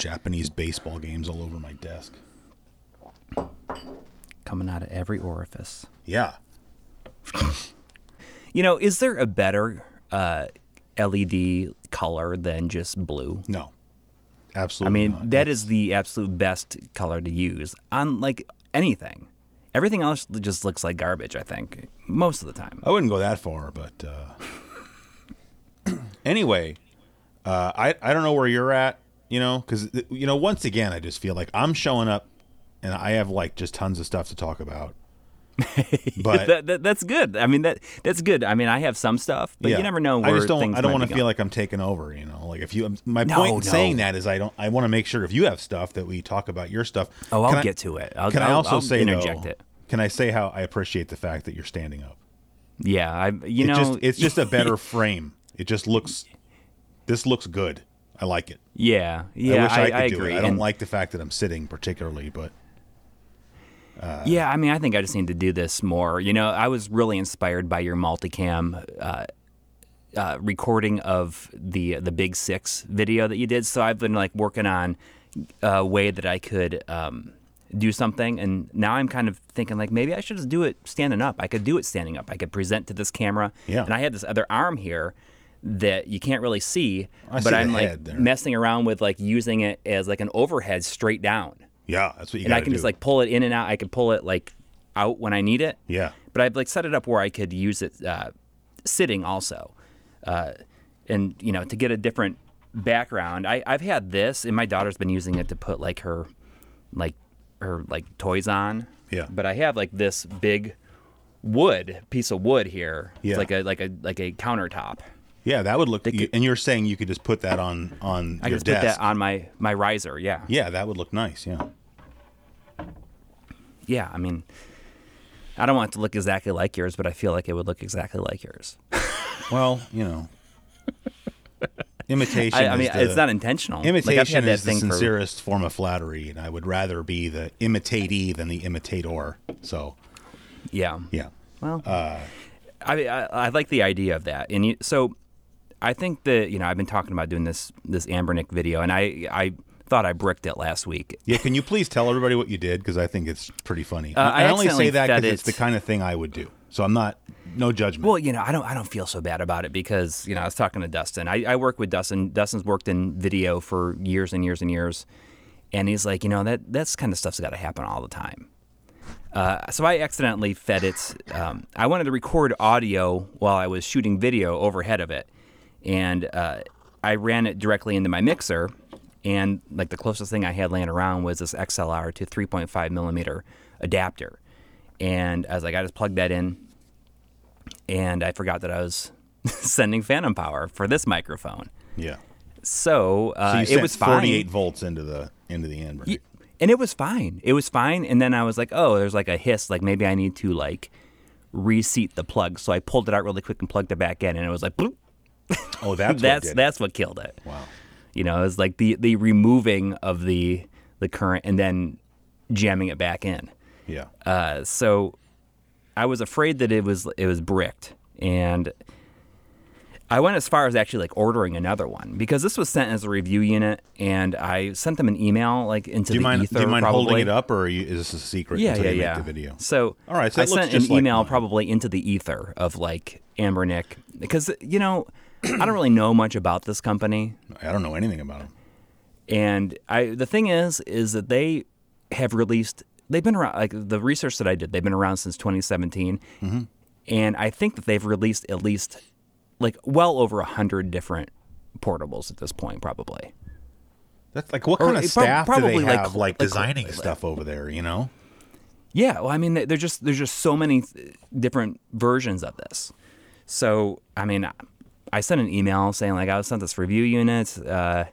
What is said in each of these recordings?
Japanese baseball games all over my desk. Coming out of every orifice. Yeah. You know, is there a better uh, LED color than just blue? No. Absolutely. I mean, not. that is the absolute best color to use on like anything. Everything else just looks like garbage, I think, most of the time. I wouldn't go that far, but uh, anyway, uh, I I don't know where you're at, you know, because you know once again I just feel like I'm showing up, and I have like just tons of stuff to talk about. But that, that, that's good. I mean, that that's good. I mean, I have some stuff, but yeah, you never know where I just don't. I don't want to feel like I'm taking over. You know, like if you. Um, my No, point in no. saying that is I don't. I want to make sure if you have stuff that we talk about your stuff. Oh, I'll I- get to it. I'll, Can I I'll- also I'll say interject though, it? Can I say how I appreciate the fact that you're standing up? Yeah, I. You it know, just it's just a better frame. It just looks. This looks good. I like it. yeah, yeah. I wish I, could I do agree. it. I don't And- like the fact that I'm sitting particularly, but Yeah, I mean, I think I just need to do this more. You know, I was really inspired by your multicam uh, uh, recording of the the Big Six video that you did. So I've been like working on a way that I could um, do something, and now I'm kind of thinking like maybe I should just do it standing up. I could do it standing up. I could present to this camera. Yeah. And I had this other arm here that you can't really see, I but see I'm like messing around with like using it as like an overhead straight down yeah, that's what you and I can just like pull it in and out. I can pull it like out when I need it. yeah, But I've like set it up where I could use it uh, sitting also, uh, and you know to get a different background. I, I've had this, and my daughter's been using it to put like her, like her like toys on. Yeah. But I have like this big wood piece of wood here. Yeah. It's like a like a like a countertop. Yeah. That would look. They you- and you're saying you could just put that on on I your just desk. put that on my my riser. Yeah. yeah, that would look nice. Yeah, Yeah. I mean. I don't want it to look exactly like yours, but I feel like it would look exactly like yours. well, you know, imitation. I, I is mean, the- it's not intentional. Imitation that is the thing for- sincerest form of flattery, and I would rather be the imitatee than the imitator. So, yeah. yeah, Well, uh, I, I I like the idea of that, and you, so I think that you know I've been talking about doing this this Anbernic video, and I I thought I bricked it last week. yeah. Can you please tell everybody what you did? Because I think it's pretty funny. Uh, I I only say that because it's the kind of thing I would do. So I'm not no judgment. Well, you know, I don't I don't feel so bad about it because you know I was talking to Dustin. I, I work with Dustin. Dustin's worked in video for years and years and years, and he's like, you know, that that's kind of stuff's got to happen all the time. Uh, so I accidentally fed it. Um, I wanted to record audio while I was shooting video overhead of it, and uh, I ran it directly into my mixer. And like the closest thing I had laying around was this XLR to 3.5 millimeter adapter, and as I was like, I just plugged that in, and I forgot that I was sending phantom power for this microphone. yeah. So, uh, So it was fine. 48 volts into the into the amber. Y- and it was fine. It was fine. And then I was like, oh, there's like a hiss. Like maybe I need to like reseat the plug. So I pulled it out really quick and plugged it back in, and it was like, bloop. Oh, that's that's what that's what killed it. wow. You know, it was like the the removing of the the current and then jamming it back in. Yeah. Uh, so I was afraid that it was it was bricked, and I went as far as actually like ordering another one because this was sent as a review unit, and I sent them an email like into do you the mind? ether. do you mind probably. holding it up, or you, is this a secret Yeah, until yeah, yeah. make the video? So, All right, so I sent an like email mine. probably into the ether of like Anbernic because you know I don't really know much about this company, I don't know anything about them. and I the thing is is that they have released they've been around like the research that I did they've been around since 2017, Mm-hmm. and I think that they've released at least like well over a hundred different portables at this point probably. That's like what Or kind of it prob- staff do they probably, like, have, like, like, designing like- stuff over there? You know, Yeah, well, I mean, there's just there's just so many th- different versions of this. So, I mean, I- sent an email saying like I sent this review unit. Uh,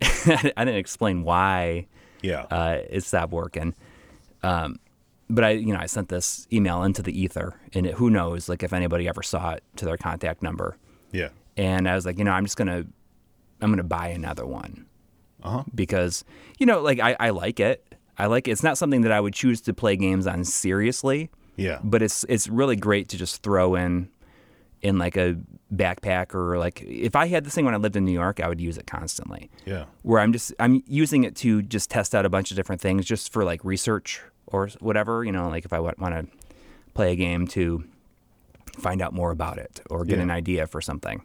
I didn't explain why yeah. uh, it stopped working, um, but I, you know, I sent this email into the ether, and it, who knows, like if anybody ever saw it to their contact number. yeah. And I was like, you know, I'm just gonna, I'm gonna buy another one Uh huh. because you know, like I, I like it. I like it. It's not something that I would choose to play games on seriously, Yeah. but it's it's really great to just throw in in like a backpack or like if I had this thing when I lived in New York, I would use it constantly. Yeah. Where I'm just I'm using it to just test out a bunch of different things just for like research or whatever, you know, like if I want to play a game to find out more about it or get Yeah. an idea for something.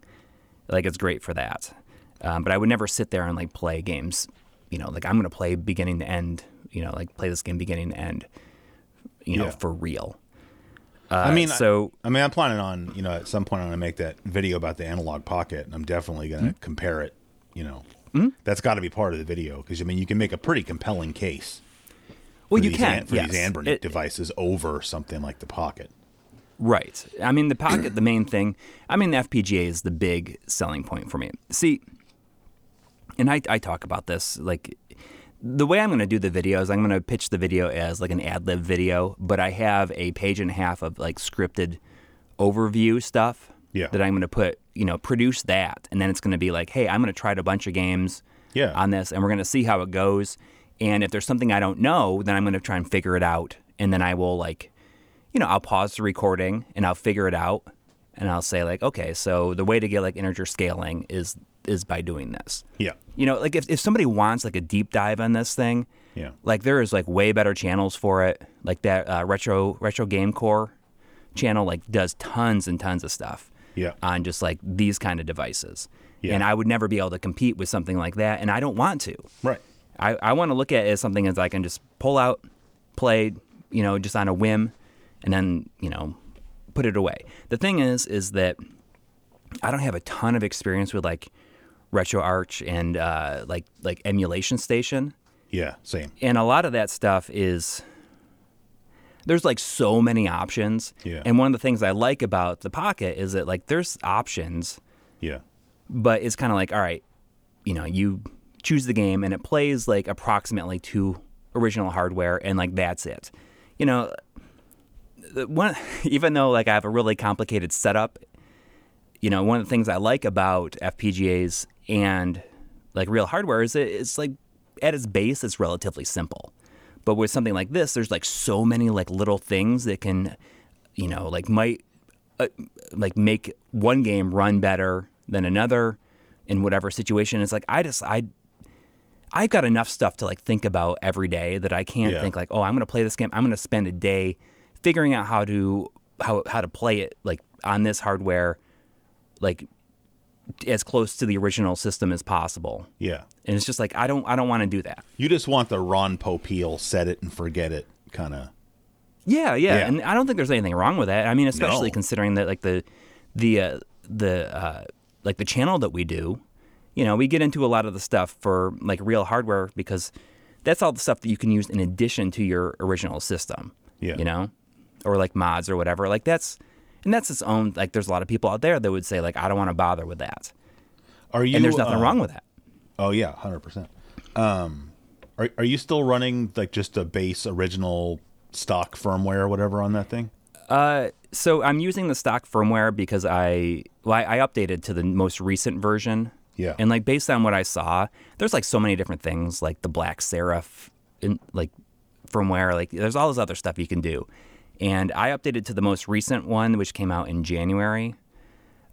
Like it's great for that. Um, but I would never sit there and like play games, you know, like I'm going to play beginning to end, you know, like play this game beginning to end, you know, Yeah. for real. I mean, so I mean, I'm planning on, you know, at some point I'm to make that video about the analog pocket, and I'm definitely going to Mm-hmm. compare it. You know, that's got to be part of the video because I mean, you can make a pretty compelling case. well, you can an- for yes. these Anbernic It- devices over something like the pocket. Right. I mean, the pocket, the main thing. I mean, the FPGA is the big selling point for me. See, and I, I talk about this like the way I'm going to do the video is I'm going to pitch the video as like an ad lib video, but I have a page and a half of like scripted overview stuff Yeah. that I'm going to put. You know, produce that, and then it's going to be like, hey, I'm going to try a bunch of games Yeah. on this, and we're going to see how it goes. And if there's something I don't know, then I'm going to try and figure it out, and then I will like you know, I'll pause the recording and I'll figure it out and I'll say like, okay, so the way to get like integer scaling is is by doing this. Yeah. You know, like if, if somebody wants like a deep dive on this thing, Yeah. like there is like way better channels for it. Like that uh, retro Retro Game Corps channel like does tons and tons of stuff Yeah. on just like these kind of devices. Yeah. And I would never be able to compete with something like that and I don't want to. Right. I, I want to look at it as something as I can just pull out, play, you know, just on a whim, and then you know, put it away. The thing is, is that I don't have a ton of experience with like RetroArch and uh, like like emulation station, Yeah. Same. and a lot of that stuff is there's like so many options. Yeah. And one of the things I like about the Pocket is that like there's options Yeah. but it's kind of like all right you know you choose the game and it plays like approximately to original hardware and like that's it you know one even though like i have a really complicated setup you know one of the things i like about fpgas and like real hardware is it's like at its base it's relatively simple but with something like this there's like so many like little things that can you know like might uh, like make one game run better than another in whatever situation. It's like I just I I've got enough stuff to like think about every day that I can't Yeah. think like, oh, I'm going to play this game. I'm going to spend a day figuring out how to how how to play it like on this hardware like as close to the original system as possible. Yeah. And it's just like I don't I don't want to do that. You just want the Ron Popeil set it and forget it kind of. Yeah, yeah, Yeah. and I don't think there's anything wrong with that. I mean, especially No. considering that like the the uh, the uh, like the channel that we do, you know, we get into a lot of the stuff for like real hardware because that's all the stuff that you can use in addition to your original system. Yeah. You know, or like mods or whatever. Like that's and that's its own. Like there's a lot of people out there that would say like I don't want to bother with that, Are you? and there's nothing uh, wrong with that. Oh yeah, hundred percent. Um, are are you still running like just a base original stock firmware or whatever on that thing? Uh, so I'm using the stock firmware because I well, I, I updated to the most recent version. Yeah. And like based on what I saw, there's like so many different things, like the Black serif, in like firmware. Like there's all this other stuff you can do. And I updated to the most recent one, which came out in January.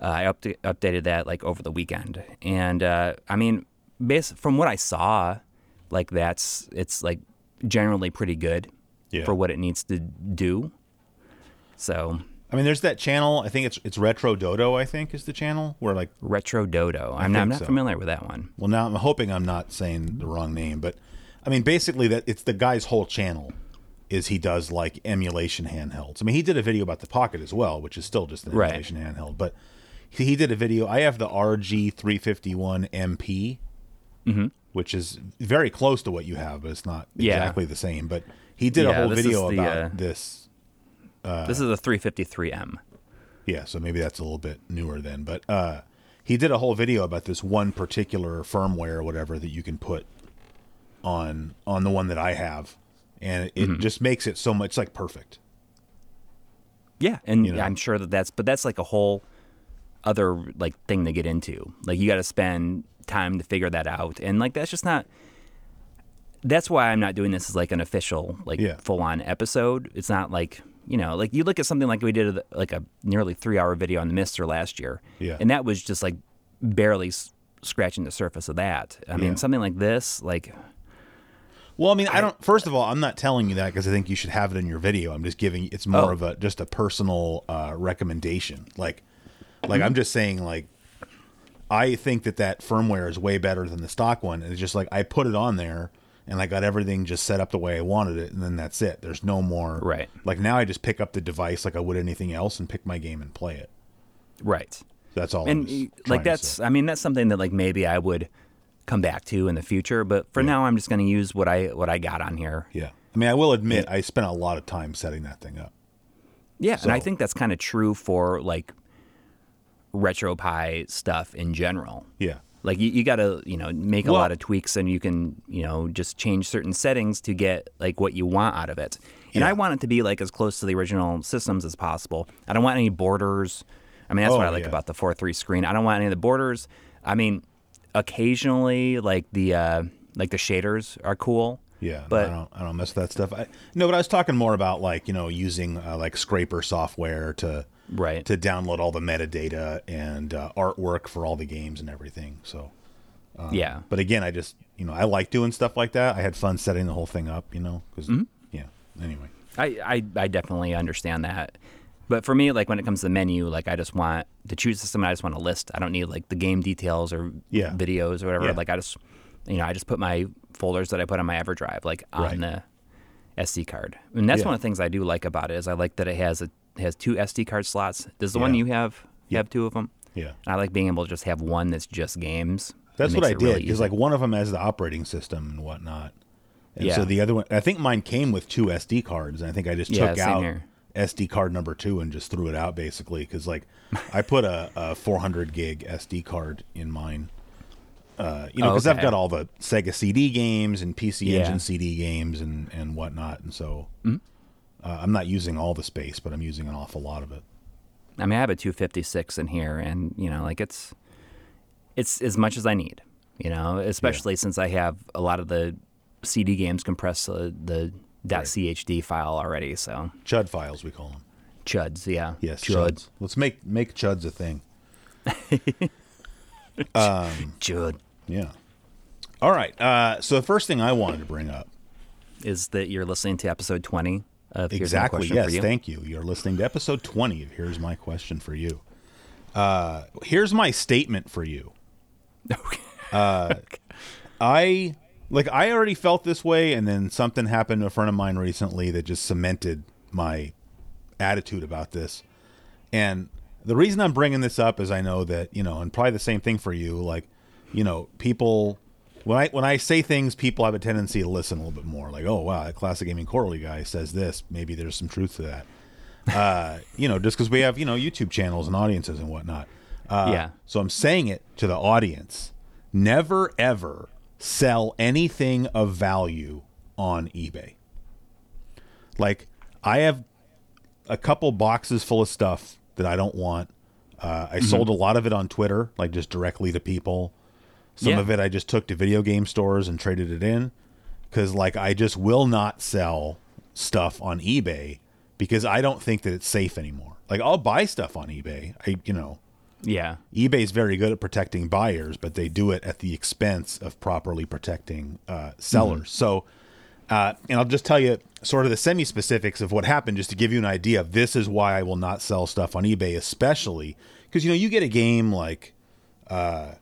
Uh, I up- updated that like over the weekend, and uh, I mean, bas- from what I saw, like that's it's like generally pretty good Yeah. for what it needs to do. So I mean, there's that channel. I think it's it's Retro Dodo. I think is the channel where like. Retro Dodo. I'm not, I'm not so. familiar with that one. Well, now I'm hoping I'm not saying the wrong name, but I mean, basically that it's the guy's whole channel is he does like emulation handhelds. I mean, he did a video about the Pocket as well, which is still just an Right. emulation handheld, but he, did a video. I have the RG351 MP, Mm-hmm. which is very close to what you have, but it's not Yeah. exactly the same. But he did a whole video the, about uh, this. this is a 353M. Yeah, so maybe that's a little bit newer then. But uh, he did a whole video about this one particular firmware or whatever that you can put on on the one that I have, and it Mm-hmm. just makes it so much like perfect. Yeah, and You know? I'm sure that that's but that's like a whole other like thing to get into. Like you got to spend time to figure that out, and like that's just not. That's why I'm not doing this as like an official like Yeah. full on episode. It's not like you know, like you look at something like we did like a nearly three hour video on the Mister last year, Yeah. and that was just like barely s- scratching the surface of that. I mean, Yeah. something like this, like Well, I mean, I don't. First of all, I'm not telling you that because I think you should have it in your video. I'm just giving. It's more Oh. of a just a personal uh, recommendation. Like, like I'm just saying, like, I think that that firmware is way better than the stock one. And it's just like I put it on there and I got everything just set up the way I wanted it, and then that's it. There's no more. Right. Like now, I just pick up the device like I would anything else and pick my game and play it. right. That's all. And was y- trying like that's i mean that's something that like maybe i would come back to in the future but for now i'm just going to use what i what i got on here Yeah. I mean, I will admit I spent a lot of time setting that thing up. yeah and i think that's kind of true for like retropie stuff in general Yeah. like you, you got to you know make a Well- lot of tweaks and you can you know just change certain settings to get like what you want out of it and Yeah. i want it to be like as close to the original systems as possible i don't want any borders i mean that's Oh, what i like yeah. about the 4-3 screen i don't want any of the borders i mean occasionally like the uh like the shaders are cool Yeah, But- I don't, I don't mess with that stuff. I, no, but I was talking more about like you know using uh, like scraper software to Right. to download all the metadata and uh, artwork for all the games and everything. So, yeah but again, I just you know I like doing stuff like that. I had fun setting the whole thing up. You know, because Mm-hmm. yeah. Anyway, I, I I definitely understand that. But for me, like when it comes to the menu, like I just want to choose system. I just want a list. I don't need like the game details or Yeah. videos or whatever. Yeah. Like I just, you know, I just put my folders that I put on my EverDrive like on Right. the SD card. And that's Yeah. one of the things I do like about it is I like that it has a has two SD card slots. Does the one you have you have two of them? yeah. And I like being able to just have one that's just games. That's what I did because like one of them has the operating system and whatnot, and so the other one I think mine came with two SD cards, and I think I just Yeah, took out here. SD card number two and just threw it out basically because like I put a, a 400 gig SD card in mine, uh, you know, Oh, because I've got all the Sega CD games and PC Yeah. Engine CD games and and whatnot, and so Mm-hmm. uh, I'm not using all the space, but I'm using an awful lot of it. I mean, I have a 256 in here, and you know, like it's it's as much as I need. You know, especially since I have a lot of the CD games compressed to the .chd file already. So Chud files we call them. chuds, yeah, Yes, chud, chuds. Let's make make chuds a thing. chud Yeah. All right. Uh, so the first thing I wanted to bring up is that you're listening to episode 20 of Here's My exactly. Question Yes, for you. thank you. You're listening to episode 20 of Here's My Question for You. Uh, here's my statement for you. Uh, I like I already felt this way, and then something happened to a friend of mine recently that just cemented my attitude about this. And the reason I'm bringing this up is I know that you know, and probably the same thing for you. Like, you know, people when I when I say things, people have a tendency to listen a little bit more. Like, oh wow, that classic gaming quarterly guy says this. Maybe there's some truth to that. Uh, you know, just because we have you know YouTube channels and audiences and whatnot. Uh, Yeah. So I'm saying it to the audience: never ever sell anything of value on eBay. Like I have a couple boxes full of stuff that I don't want. Uh, I sold a lot of it on Twitter, like just directly to people. Some Yeah. of it I just took to video game stores and traded it in because, like, I just will not sell stuff on eBay because I don't think that it's safe anymore. Like, I'll buy stuff on eBay. I, you know, Yeah, eBay's very good at protecting buyers, but they do it at the expense of properly protecting uh, sellers. So, uh, and I'll just tell you sort of the semi specifics of what happened, just to give you an idea of this is why I will not sell stuff on eBay, especially because you know you get a game like, uh,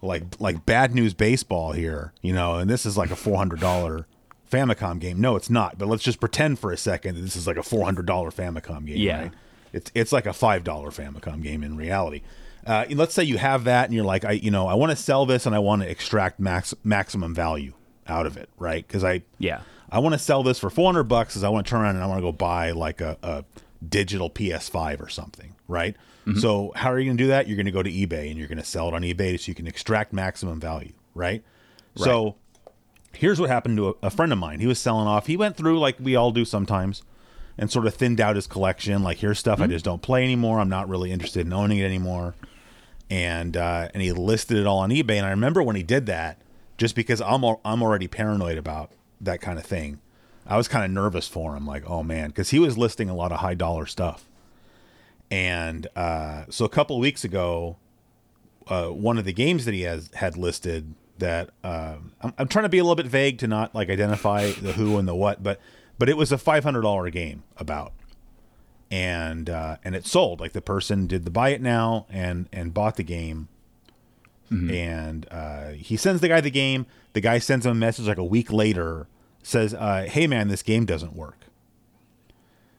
like like Bad News Baseball here, you know, and this is like a four hundred dollar Famicom game. No, it's not. But let's just pretend for a second that this is like a four hundred dollar Famicom game. Yeah. Right? It's it's like a five dollar Famicom game in reality. Uh, let's say you have that, and you're like, I you know, I want to sell this, and I want to extract max maximum value out of it, right? Because I yeah, I want to sell this for 400 bucks because I want to turn around and I want to go buy like a, a digital PS5 or something, right? So how are you going to do that? You're going to go to eBay and you're going to sell it on eBay so you can extract maximum value, right? So here's what happened to a, a friend of mine. He was selling off. He went through like we all do sometimes and sort of thinned out his collection. Like here's stuff I just don't play anymore. I'm not really interested in owning it anymore. And uh, and he listed it all on eBay. And I remember when he did that, just because I'm I'm already paranoid about that kind of thing. I was kind of nervous for him, like, oh man, because he was listing a lot of high dollar stuff. And uh, so a couple of weeks ago, uh, one of the games that he has had listed that um, I'm, I'm trying to be a little bit vague to not like identify the who and the what, but but it was a five hundred dollar game about, and uh, and it sold. Like the person did the buy it now and and bought the game, and uh, he sends the guy the game. The guy sends him a message like a week later, says, uh, "Hey man, this game doesn't work."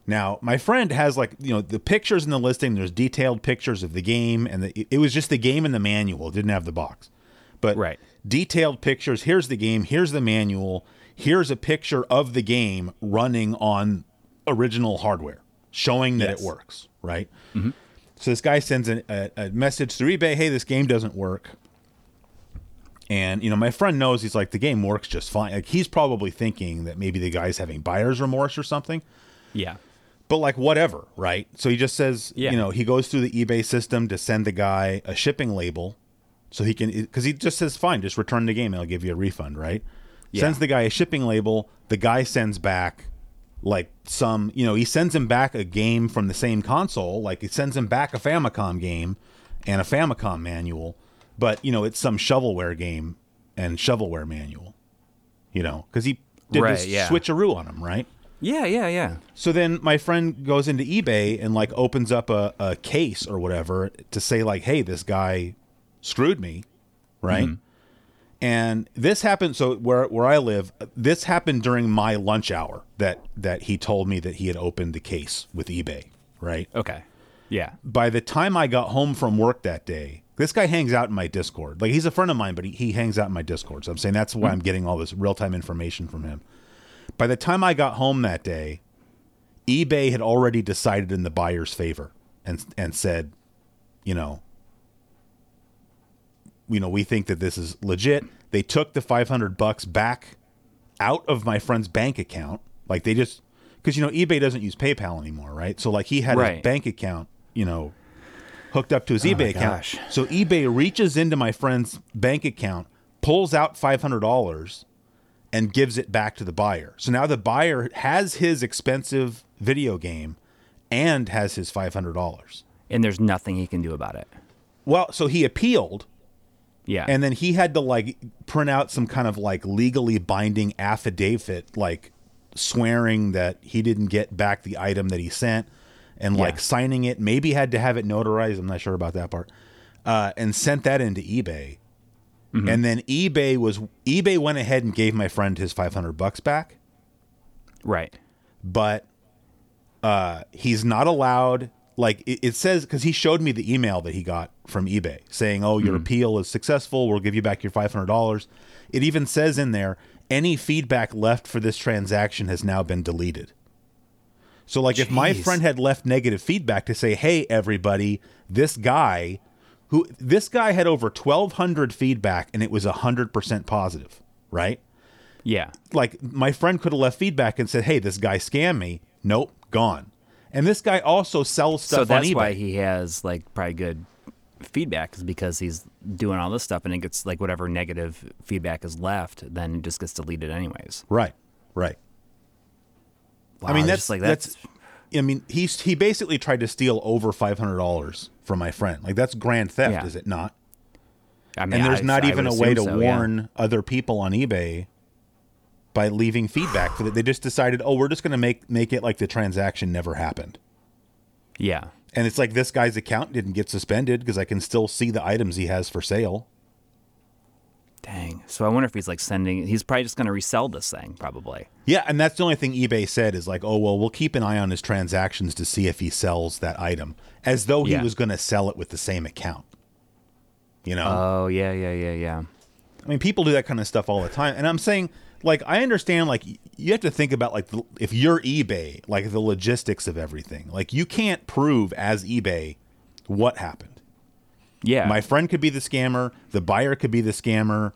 Now, my friend has like you know the pictures in the listing. There's detailed pictures of the game, and the, it was just the game and the manual. It didn't have the box, but Right. detailed pictures. Here's the game. Here's the manual. Here's a picture of the game running on original hardware, showing that Yes. it works. Right. Mm-hmm. So this guy sends an, a, a message through eBay. Hey, this game doesn't work. And you know, my friend knows he's like the game works just fine. Like he's probably thinking that maybe the guy's having buyer's remorse or something Yeah. but like whatever, right? So he just says, Yeah. you know, he goes through the eBay system to send the guy a shipping label, so he can because he just says, fine, just return the game and I'll give you a refund, right? Yeah. Sends the guy a shipping label. The guy sends back like some, you know, he sends him back a game from the same console, like he sends him back a Famicom game and a Famicom manual, but you know, it's some shovelware game and shovelware manual, you know, because he did Right, this yeah. switcheroo on him, right? Yeah, yeah, yeah. So then my friend goes into eBay and like opens up a, a case or whatever to say like, hey, this guy screwed me, right? Mm-hmm. And this happened. So where where I live, this happened during my lunch hour that that he told me that he had opened the case with eBay, right? Okay. Yeah. By the time I got home from work that day, this guy hangs out in my Discord. Like he's a friend of mine, but he, he hangs out in my Discord. So I'm saying that's why I'm hmm. getting all this real time information from him. By the time I got home that day, eBay had already decided in the buyer's favor and and said, you know, you know, we think that this is legit. They took the 500 bucks back out of my friend's bank account. Like they just cuz you know eBay doesn't use PayPal anymore, right? So like he had his bank account, you know, hooked up to his oh eBay account. gosh. So eBay reaches into my friend's bank account, pulls out $500 and gives it back to the buyer. So now the buyer has his expensive video game and has his $500. And there's nothing he can do about it. Well, so he appealed Yeah. and then he had to like print out some kind of like legally binding affidavit like swearing that he didn't get back the item that he sent and like signing it maybe had to have it notarized i'm not sure about that part uh, and sent that into ebay and then ebay was ebay went ahead and gave my friend his 500 bucks back right. but uh, he's not allowed. Like it, it says, because he showed me the email that he got from eBay saying, "Oh, your hmm. appeal is successful. We'll give you back your five hundred dollars." It even says in there, any feedback left for this transaction has now been deleted. So, like, if my friend had left negative feedback to say, "Hey, everybody, this guy." Who this guy had over twelve hundred feedback and it was hundred percent positive, right? Yeah. like my friend could have left feedback and said, "Hey, this guy scammed me." Nope, gone. And this guy also sells stuff So that's why he has like probably good feedback is because he's doing all this stuff and it gets like whatever negative feedback is left, then it just gets deleted anyways. right, right. Wow, I mean, that's like that's. that's, I mean, he's he basically tried to steal over five hundred dollars from my friend. Like that's grand theft, Yeah. is it not? I mean, And there's I- not I even a way to so, yeah. warn other people on eBay by leaving feedback for that. They just decided, oh, we're just going to make make it like the transaction never happened. Yeah. And it's like this guy's account didn't get suspended because I can still see the items he has for sale. Dang. So I wonder if he's like sending. He's probably just going to resell this thing, probably. Yeah, and that's the only thing eBay said is like, oh well, we'll keep an eye on his transactions to see if he sells that item, as though he Yeah. was going to sell it with the same account. You know, Oh yeah, yeah, yeah, yeah. I mean, people do that kind of stuff all the time, and I'm saying, like, I understand, like, you have to think about like the, if you're eBay, like the logistics of everything. Like, you can't prove as eBay what happened. Yeah. My friend could be the scammer. The buyer could be the scammer.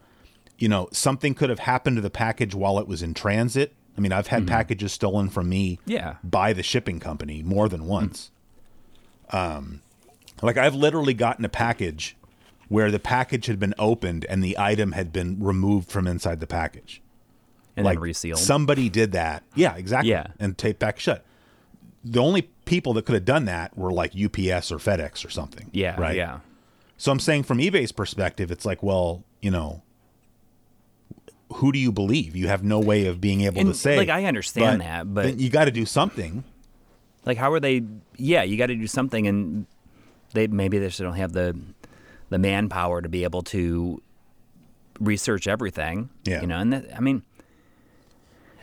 You know, something could have happened to the package while it was in transit. I mean, I've had packages stolen from me Yeah. by the shipping company more than once. Um, like I've literally gotten a package where the package had been opened and the item had been removed from inside the package. And then like resealed. Somebody did that. Yeah, exactly. Yeah. And tape back shut. The only people that could have done that were like UPS or FedEx or something. Yeah, Right. yeah. So I'm saying from eBay's perspective, it's like, well, you know, who do you believe? You have no way of being able And, to say. like, I understand that, but- you got to do something. Like, how are they? Yeah, you got to do something, and they maybe they just don't have the the manpower to be able to research everything. Yeah. you know, and that, I mean,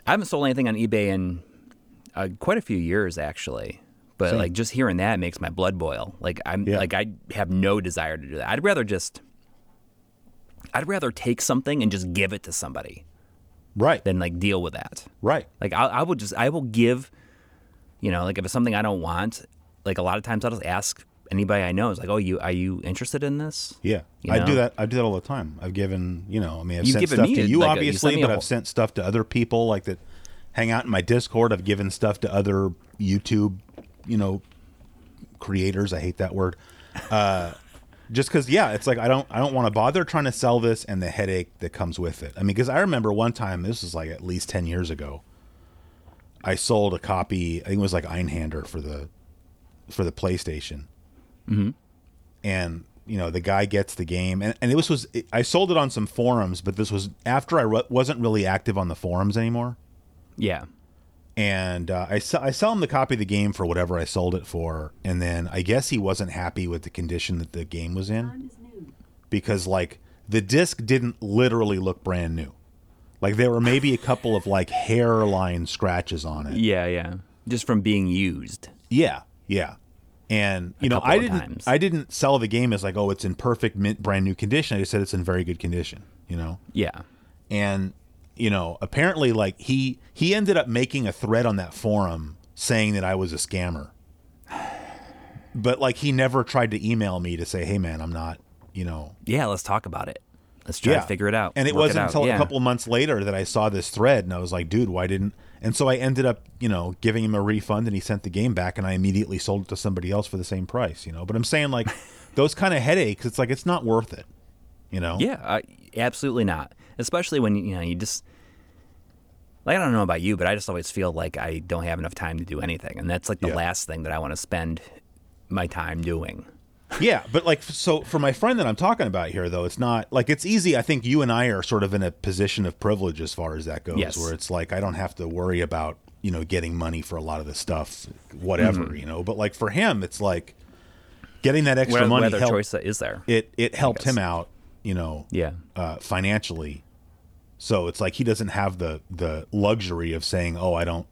I haven't sold anything on eBay in uh, quite a few years, actually. But Same. like just hearing that makes my blood boil. Like I'm Yeah. like I have no desire to do that. I'd rather just I'd rather take something and just give it to somebody Right. than like deal with that. Right. Like I, I will just I will give, you know, like if it's something I don't want, like a lot of times I'll just ask anybody I know is like, oh, you are you interested in this? Yeah, You I do that. I do that all the time. I've given, you know, I mean, I've You've sent given stuff to you, like a- you obviously, a but whole- I've sent stuff to other people, like that hang out in my Discord. I've given stuff to other YouTube, you know, creators. I hate that word. Uh, just because, yeah, it's like I don't, I don't want to bother trying to sell this and the headache that comes with it. I mean, because I remember one time, this was like at least ten years ago. I sold a copy. I think it was like Einhander for the for the PlayStation and you know the guy gets the game and, and it was was i sold it on some forums but this was after i re- wasn't really active on the forums anymore Yeah. and uh, I, sell, I sell him the copy of the game for whatever i sold it for and then i guess he wasn't happy with the condition that the game was in because like the disc didn't literally look brand new like there were maybe a couple of like hairline scratches on it Yeah, yeah. Just from being used. Yeah, yeah. And you know, I didn't times. I didn't sell the game as like, oh, it's in perfect mint brand new condition. I just said it's in very good condition, you know. Yeah. And you know, apparently like he he ended up making a thread on that forum saying that I was a scammer. But like he never tried to email me to say, "Hey man, I'm not, you know, Yeah, let's talk about it. Let's try to figure it out. and it wasn't out. until Yeah. a couple months later that I saw this thread, and I was like, "Dude, why didn't?" And so I ended up, you know, giving him a refund, and he sent the game back, and I immediately sold it to somebody else for the same price, you know. But I'm saying like those kind of headaches, it's like it's not worth it, you know. Yeah, uh, absolutely not. Especially when you know you just like I don't know about you, but I just always feel like I don't have enough time to do anything, and that's like the Yeah. last thing that I want to spend my time doing. Yeah, but like so for my friend that I'm talking about here though, it's not like it's easy. I think you and I are sort of in a position of privilege as far as that goes, Yes. where it's like I don't have to worry about you know getting money for a lot of the stuff, whatever Mm-hmm. you know. But like for him, it's like getting that extra What, money other helped, choice is there? it it helped him out, you know, Yeah. uh, financially. So it's like he doesn't have the the luxury of saying, "Oh, I don't,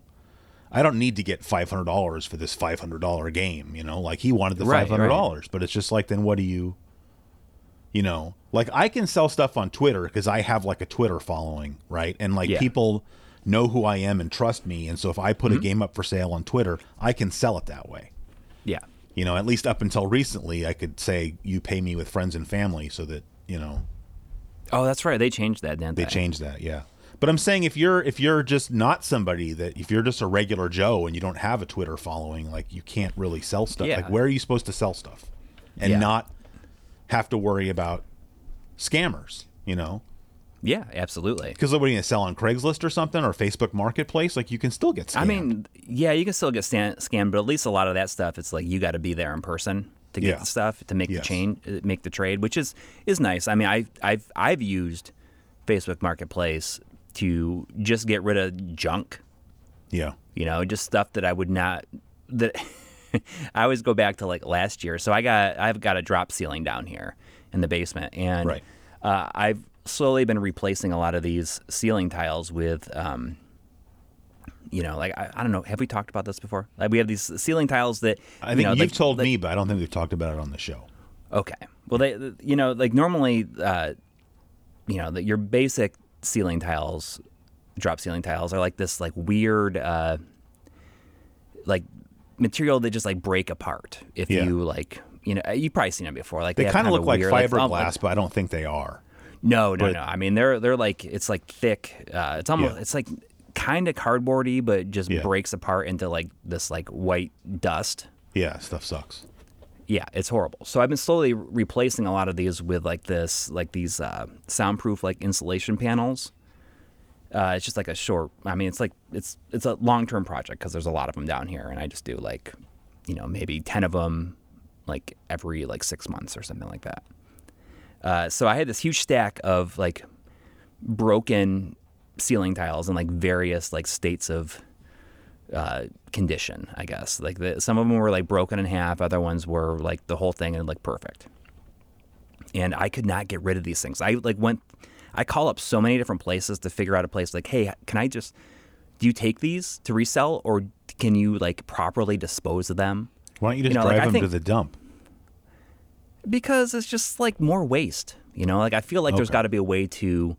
I don't need to get five hundred dollars for this five hundred dollar game." You know, like he wanted the Right, five hundred dollars, but it's just like, then what do you, you know, like I can sell stuff on Twitter because I have like a Twitter following, right? And like Yeah. people know who I am and trust me, and so if I put Mm-hmm. a game up for sale on Twitter, I can sell it that way. Yeah. You know, at least up until recently, I could say you pay me with friends and family, so that you know Oh, that's right. They changed that, didn't they? they changed that, yeah. But I'm saying if you're if you're just not somebody that if you're just a regular Joe and you don't have a Twitter following, like you can't really sell stuff. Yeah. Like where are you supposed to sell stuff and Yeah. not have to worry about scammers? You know, Yeah, absolutely. because what are you gonna sell on Craigslist or something or Facebook Marketplace? Like you can still get scammed. I mean, yeah, you can still get scammed, but at least a lot of that stuff, it's like you got to be there in person to get Yeah. the stuff to make Yes. the chain, uh, make the trade, which is is nice. I mean, I I've I've used Facebook Marketplace to just get rid of junk, yeah, you know, just stuff that I would not that. I always go back to like last year. So I got I've got a drop ceiling down here in the basement, and Right. uh, I've slowly been replacing a lot of these ceiling tiles with. Um, you know, like I, I don't know. Have we talked about this before? Like we have these ceiling tiles that I you think know, you've like- told me, but I don't think we've talked about it on the show. Okay. Well, they, you know, like normally, uh, you know, that your basic ceiling tiles, drop ceiling tiles, are like this like weird, uh, like material that just like break apart if Yeah. you like. You know, you've probably seen it before. Like They have kind of look like weird, fiberglass, um, but I don't think they are. no, no, but- no. I mean, they're they're like it's like thick. Uh, it's almost Yeah. it's like kind of cardboardy, but just Yeah. breaks apart into like this like white dust. Yeah, stuff sucks. Yeah, it's horrible. So I've been slowly replacing a lot of these with like this, like these uh, soundproof like insulation panels. Uh, it's just like a short. I mean, it's like it's it's a long term project because there's a lot of them down here, and I just do like, you know, maybe ten of them, like every like six months or something like that. Uh, so I had this huge stack of like broken ceiling tiles in like various like states of uh, condition, I guess. Like the, some of them were like broken in half, other ones were like the whole thing and like perfect. And I could not get rid of these things. I like went, I call up so many different places to figure out a place like, hey, can I just, do you take these to resell or can you like properly dispose of them? Why don't you just You know, drive like, them think- to the dump? Because it's just like more waste. You know, like I feel like there's got to be a way to.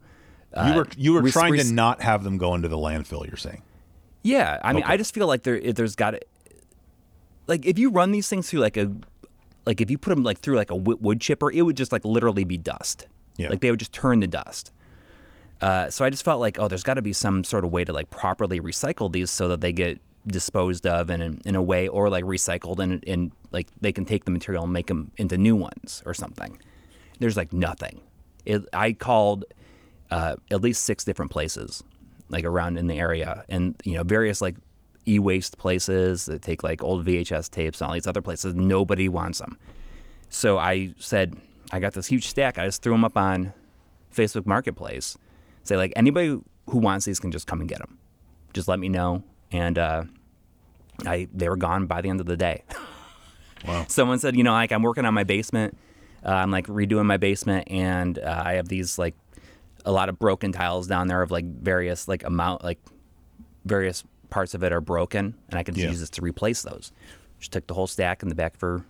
Uh, you were you were res- trying res- to not have them go into the landfill. You're saying. Yeah, I mean, Okay. I just feel like there, if there's got to, like, if you run these things through like a, like if you put them like through like a wood chipper, it would just like literally be dust. Yeah. Like they would just turn to dust. Uh, so I just felt like, oh, there's got to be some sort of way to like properly recycle these so that they get disposed of in a, in a way, or like recycled and and like they can take the material and make them into new ones or something. There's like nothing. It, I called uh, at least six different places, like around in the area, and you know various like e-waste places that take like old VHS tapes and all these other places. Nobody wants them. So I said, I got this huge stack. I just threw them up on Facebook Marketplace. Say like anybody who wants these can just come and get them. Just let me know. And uh, I they were gone by the end of the day. Wow. Someone said, you know, like I'm working on my basement. Uh, I'm like redoing my basement, and uh, I have these like a lot of broken tiles down there of like various like amount like various parts of it are broken, and I can just Yeah. use this to replace those. Just took the whole stack in the back of her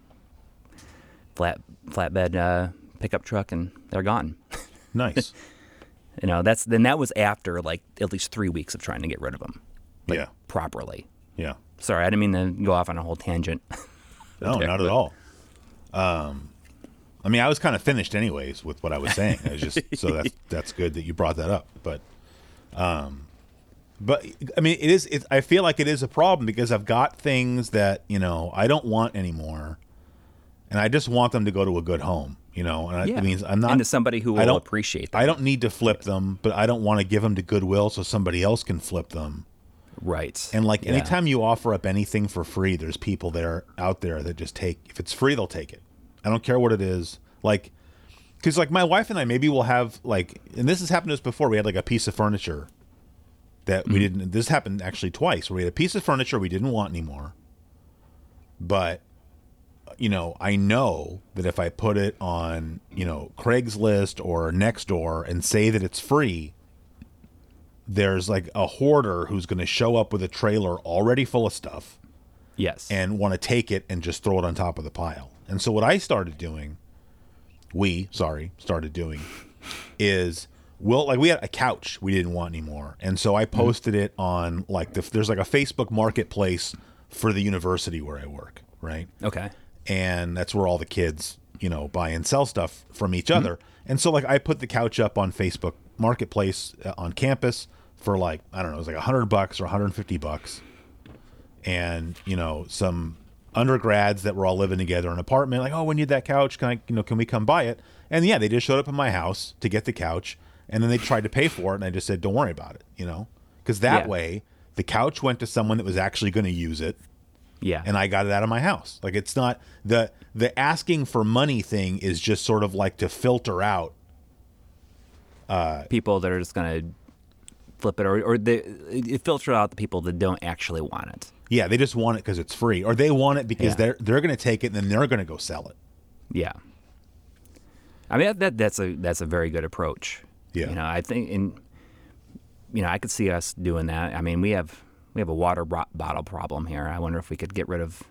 flat flatbed uh, pickup truck, and they're gone. Nice. You know, that's then that was after like at least three weeks of trying to get rid of them yeah. properly. Yeah. Sorry, I didn't mean to go off on a whole tangent. No, there, not at all. Um, I mean, I was kind of finished anyways with what I was saying. I was just so that's that's good that you brought that up. But, um, but I mean, it is. It, I feel like it is a problem because I've got things that you know I don't want anymore, and I just want them to go to a good home. You know, and I, Yeah. it means I'm not and to somebody who I will don't- appreciate them. I don't need to flip them, but I don't want to give them to Goodwill so somebody else can flip them. right. And like Yeah. anytime you offer up anything for free, there's people there out there that just take if it's free, they'll take it. I don't care what it is. Like cuz like my wife and I maybe we'll have like and this has happened to us before. We had like a piece of furniture that Mm-hmm. we didn't this happened actually twice where we had a piece of furniture we didn't want anymore. But you know, I know that if I put it on, you know, Craigslist or Nextdoor and say that it's free, there's like a hoarder who's going to show up with a trailer already full of stuff yes. and want to take it and just throw it on top of the pile. And so what I started doing, we, sorry, started doing is we'll like we had a couch we didn't want anymore. And so I posted it on like the, there's like a Facebook marketplace for the university where I work, right? okay. and that's where all the kids you know buy and sell stuff from each other and so like i put the couch up on facebook marketplace uh, on campus for like i don't know it was like 100 bucks or 150 bucks and you know some undergrads that were all living together in an apartment like oh we need that couch can i you know can we come buy it and yeah they just showed up at my house to get the couch and then they tried to pay for it and i just said don't worry about it you know because that Yeah. way the couch went to someone that was actually going to use it Yeah. and I got it out of my house. Like it's not the the asking for money thing is just sort of like to filter out. Uh, people that are just going to flip it or, or they, it filter out the people that don't actually want it. Yeah, they just want it because it's free, or they want it because Yeah. they're they're going to take it and then they're going to go sell it. Yeah. I mean that, that that's a that's a very good approach. Yeah. You know, I think in you know, I could see us doing that. I mean, we have we have a water bottle problem here. I wonder if we could get rid of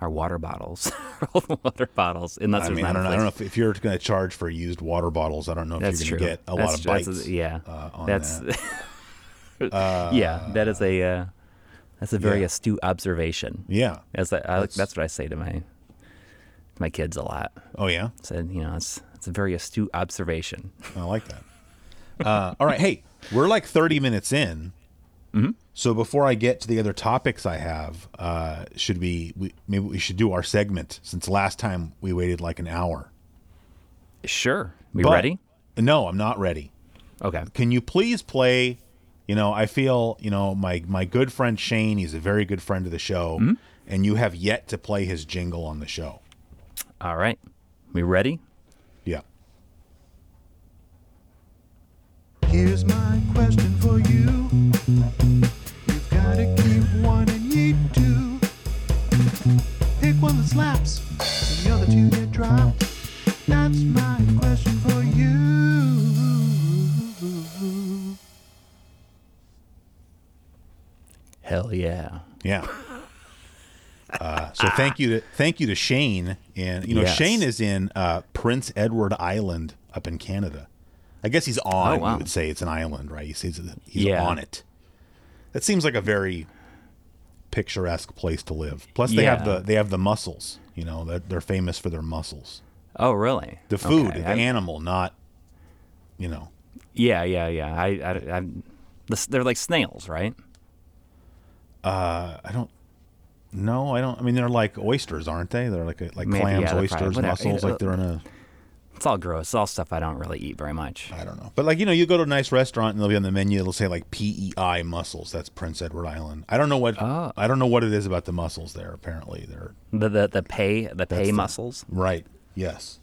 our water bottles, all the water bottles. Unless I mean, I don't know. I don't know if, if you're going to charge for used water bottles. I don't know if That's you're going to get a That's lot of true. That's bites. a- yeah. uh, on that's that. yeah. That is a uh, that's a very yeah. astute observation. Yeah. That's, I, That's- that's what I say to my my kids a lot. Oh yeah. Said you know it's it's a very astute observation. I like that. Uh, all right. Hey, we're like 30 minutes in. Mm-hmm. So before I get to the other topics I have, uh, should we, we maybe we should do our segment since last time we waited like an hour. Sure. We ready? No, I'm not ready. Okay. Can you please play You know, I feel you know my my good friend Shane. He's a very good friend of the show, Mm-hmm. and you have yet to play his jingle on the show. All right. We ready? Yeah. Here's my question for you. Hell yeah. Yeah. Uh, so thank you to thank you to Shane, and you know Yes. Shane is in uh, Prince Edward Island up in Canada. I guess he's on. Oh, wow. You would say it's an island, right? He says he's Yeah. on it. That seems like a very picturesque place to live. Plus, they have the they have the mussels. You know, they're, they're famous for their mussels. Oh, really? The food, Okay. the I- animal, not you know. Yeah, yeah, yeah. I, I, I, they're like snails, right? Uh, I don't. No, I don't. I mean, they're like oysters, aren't they? They're like like Maybe, clams, yeah, oysters, probably- mussels. Like they're in a. It's all gross. It's all stuff I don't really eat very much. I don't know. But like you know, you go to a nice restaurant and they'll be on the menu. It'll say like PEI mussels. That's Prince Edward Island. I don't know what. Oh. I don't know what it is about the mussels there. Apparently, they're The the the pay the pay the- mussels. right. Yes.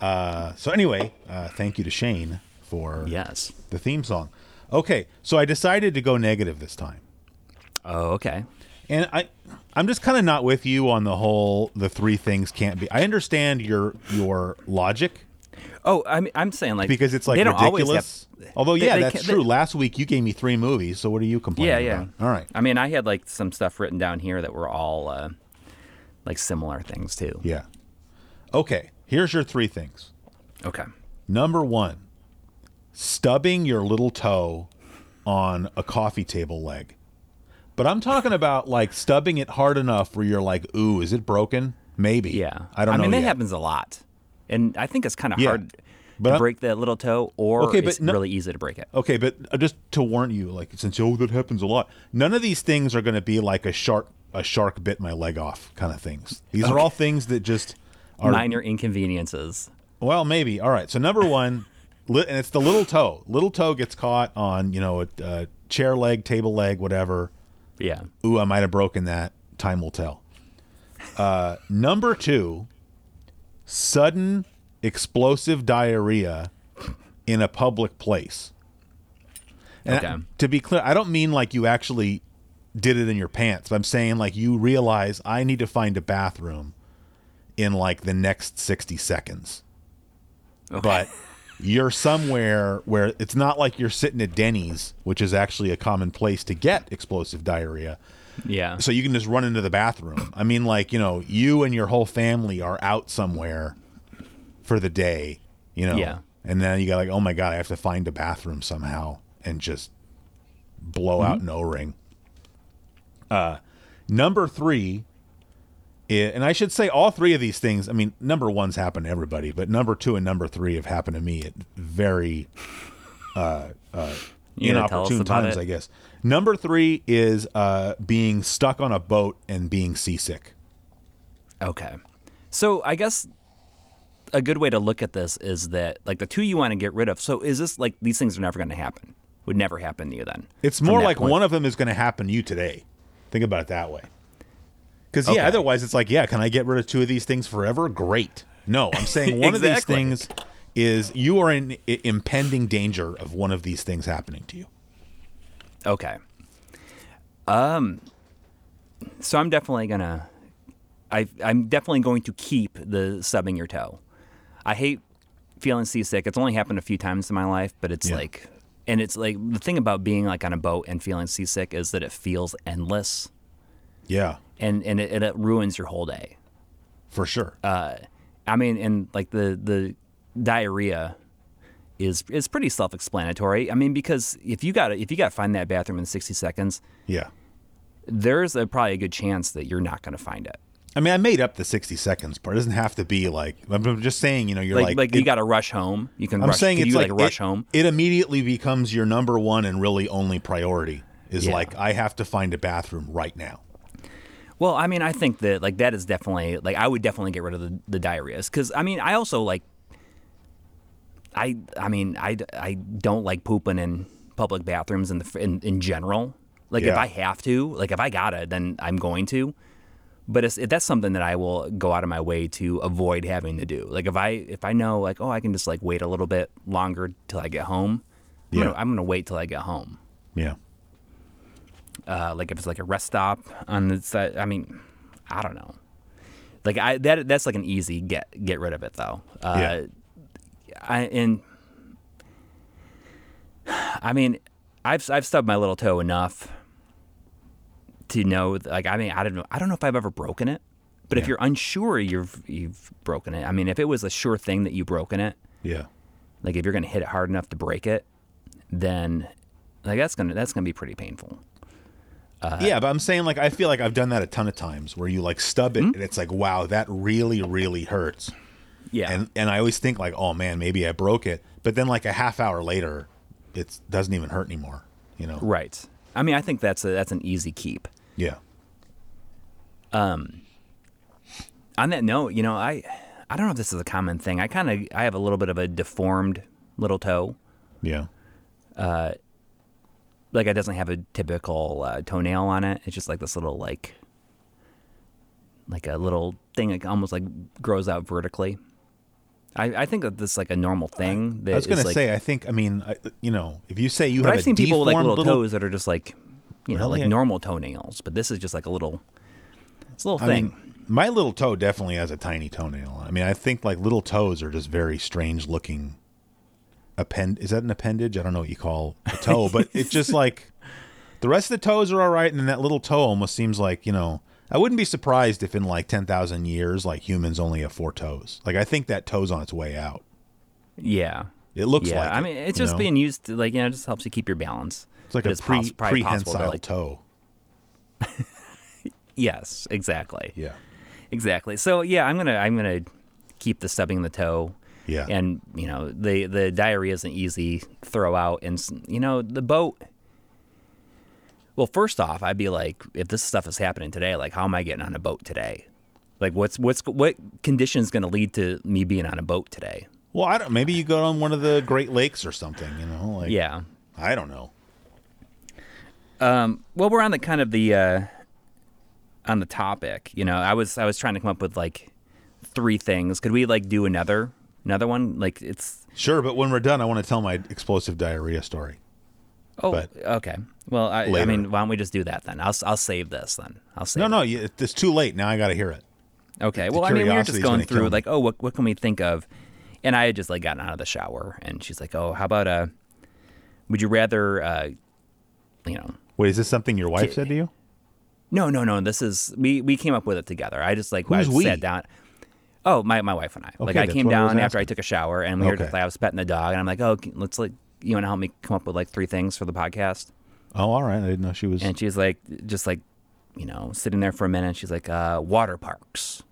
Uh, so anyway, uh, thank you to Shane for Yes. the theme song. Okay, so I decided to go negative this time, Oh, okay. and I, I'm just kind of not with you on the whole. The three things can't be. I understand your your logic Oh, I'm I'm saying like because it's like they don't always ridiculous. have- Although, they- yeah, they that's ca- they- true. Last week you gave me three movies, so what are you complaining about? Yeah, yeah. about? All right. I mean, I had like some stuff written down here that were all uh, like similar things too. Yeah. Okay, here's your three things. Okay. Number one, stubbing your little toe on a coffee table leg. But I'm talking about like stubbing it hard enough where you're like, ooh, is it broken? Maybe. Yeah. I don't I know. I mean, that yet. happens a lot, and I think it's kind of Yeah. hard But to I'm- break that little toe, or Okay, but it's no- really easy to break it. Okay, but uh, just to warn you, like since oh that happens a lot, none of these things are going to be like a shark a shark bit my leg off kind of things. These are all things that just are Minor inconveniences. Well, maybe. All right. So number one, li- and it's the little toe. Little toe gets caught on you know a, a chair leg, table leg, whatever. Yeah. Ooh, I might have broken that. Time will tell. Uh, number two, sudden explosive diarrhea in a public place. And Okay. I- to be clear, I don't mean like you actually did it in your pants. I'm saying like you realize I need to find a bathroom in like the next 60 seconds. Okay. But you're somewhere where it's not like you're sitting at Denny's, which is actually a common place to get explosive diarrhea yeah. so you can just run into the bathroom. I mean, like you know, you and your whole family are out somewhere for the day, you know, Yeah. and then you got like, oh my god, I have to find a bathroom somehow and just blow out Mm-hmm. an O-ring. Uh, number three, i and I should say all three of these things. I mean, number one's happened to everybody, but number two and number three have happened to me at very tell us inopportune times, it? I guess. Number three is uh, being stuck on a boat and being seasick. Okay. So I guess a good way to look at this is that like the two you want to get rid of. So is this like these things are never going to happen? Would never happen to you then? It's more like point? one of them is going to happen to you today. Think about it that way. Because yeah, otherwise it's like, yeah, can I get rid of two of these things forever? Great. No, I'm saying one of these things is you are in i- impending danger of one of these things happening to you. Okay. Um. So I'm definitely gonna. I I'm definitely going to keep the subbing your toe. I hate feeling seasick. It's only happened a few times in my life, but it's Yeah. like, and it's like the thing about being like on a boat and feeling seasick is that it feels endless, Yeah, and and it, it ruins your whole day. for sure. Uh, I mean, and like the the diarrhea is is pretty self-explanatory. I mean, because if you got if you got to find that bathroom in 60 seconds, yeah. there's a, probably a good chance that you're not going to find it. I mean, I made up the 60 seconds part. It doesn't have to be like, I'm just saying, you know, you're Like, like, like, you got to rush home. You can. I'm rush, saying it's you, like, like, rush it, home. It immediately becomes your number one and really only priority is Yeah. like I have to find a bathroom right now. Well, I mean, I think that like that is definitely like I would definitely get rid of the, the diarrheas because I mean I also like I I mean I, I don't like pooping in public bathrooms in the in, in general. Like if I have to, like if I gotta, then I'm going to. But it's, that's something that I will go out of my way to avoid having to do. Like if I if I know like oh I can just like wait a little bit longer till I get home, I'm, Yeah. gonna, I'm gonna wait till I get home. Yeah. Uh, like if it's like a rest stop on the side, I mean, I don't know. Like I that that's like an easy get get rid of it though. Uh, Yeah. I and I mean, I've I've stubbed my little toe enough to know. Like I mean, I don't know. I don't know if I've ever broken it. But if you're unsure you've you've broken it, I mean, if it was a sure thing that you've broken it, Yeah. like if you're gonna hit it hard enough to break it, then like that's gonna that's gonna be pretty painful. Uh, yeah, but I'm saying like I feel like I've done that a ton of times where you like stub it Hmm? and it's like wow that really really hurts Yeah. and and I always think like oh man maybe I broke it but then like a half hour later it doesn't even hurt anymore you know Right. I mean, I think that's a, that's an easy keep. yeah Um. On that note, you know, I I don't know if this is a common thing. I kind of I have a little bit of a deformed little toe. yeah Like it doesn't have a typical uh, toenail on it. It's just like this little like like a little thing that almost like grows out vertically. I, I think that this is like a normal thing. That I was gonna like, say I think I mean I, you know if you say you but have I've a seen people with like deformed little, toes that are just like you know like normal toenails, but this is just like a little it's a little I thing. mean my little toe definitely has a tiny toenail I mean I think like little toes are just very strange looking append is that an appendage I don't know what you call a toe but it's just like the rest of the toes are all right and then that little toe almost seems like you know I wouldn't be surprised if in like 10,000 years like humans only have four toes like I think that toe's on its way out yeah. it looks yeah, like I it, mean, it's just know? being used to like you know, it just helps you keep your balance. it's like but a it's pre poss- possible to, prehensile like- toe Yes, exactly, yeah exactly. So yeah, I'm gonna I'm gonna keep the stubbing the toe. Yeah And you know the the diarrhea is an easy throw out, and you know the boat. Well, first off, I'd be like, if this stuff is happening today, like, how am I getting on a boat today? Like, what's what's what conditions going to lead to me being on a boat today? well I don't maybe you go on one of the Great Lakes or something you know like Yeah. I don't know Um, Well, we're on the kind of the uh, on the topic. You know, I was I was trying to come up with like three things. Could we like do another another one? Like it's Sure, but when we're done, I want to tell my explosive diarrhea story. oh But- okay. Well, I, I mean, why don't we just do that then? I'll I'll save this then. I'll save. No, it. no, it's too late. Now I got to hear it. Okay. Well, I mean, we were just going through like, oh, what what can we think of? And I had just like gotten out of the shower, and she's like, oh, how about uh, would you rather uh, you know, Wait, is this something your wife said to you? No, no, no. This is we we came up with it together. I just like Who's I we? sat down. Oh, my my wife and I. like I came what I down after I took a shower, and we were Okay. just, like, I was petting the dog, and I'm like, oh, can- let's like you want to help me come up with like three things for the podcast? Oh, all right. I didn't know she was. And she's like, just like, you know, sitting there for a minute. She's like, uh, water parks.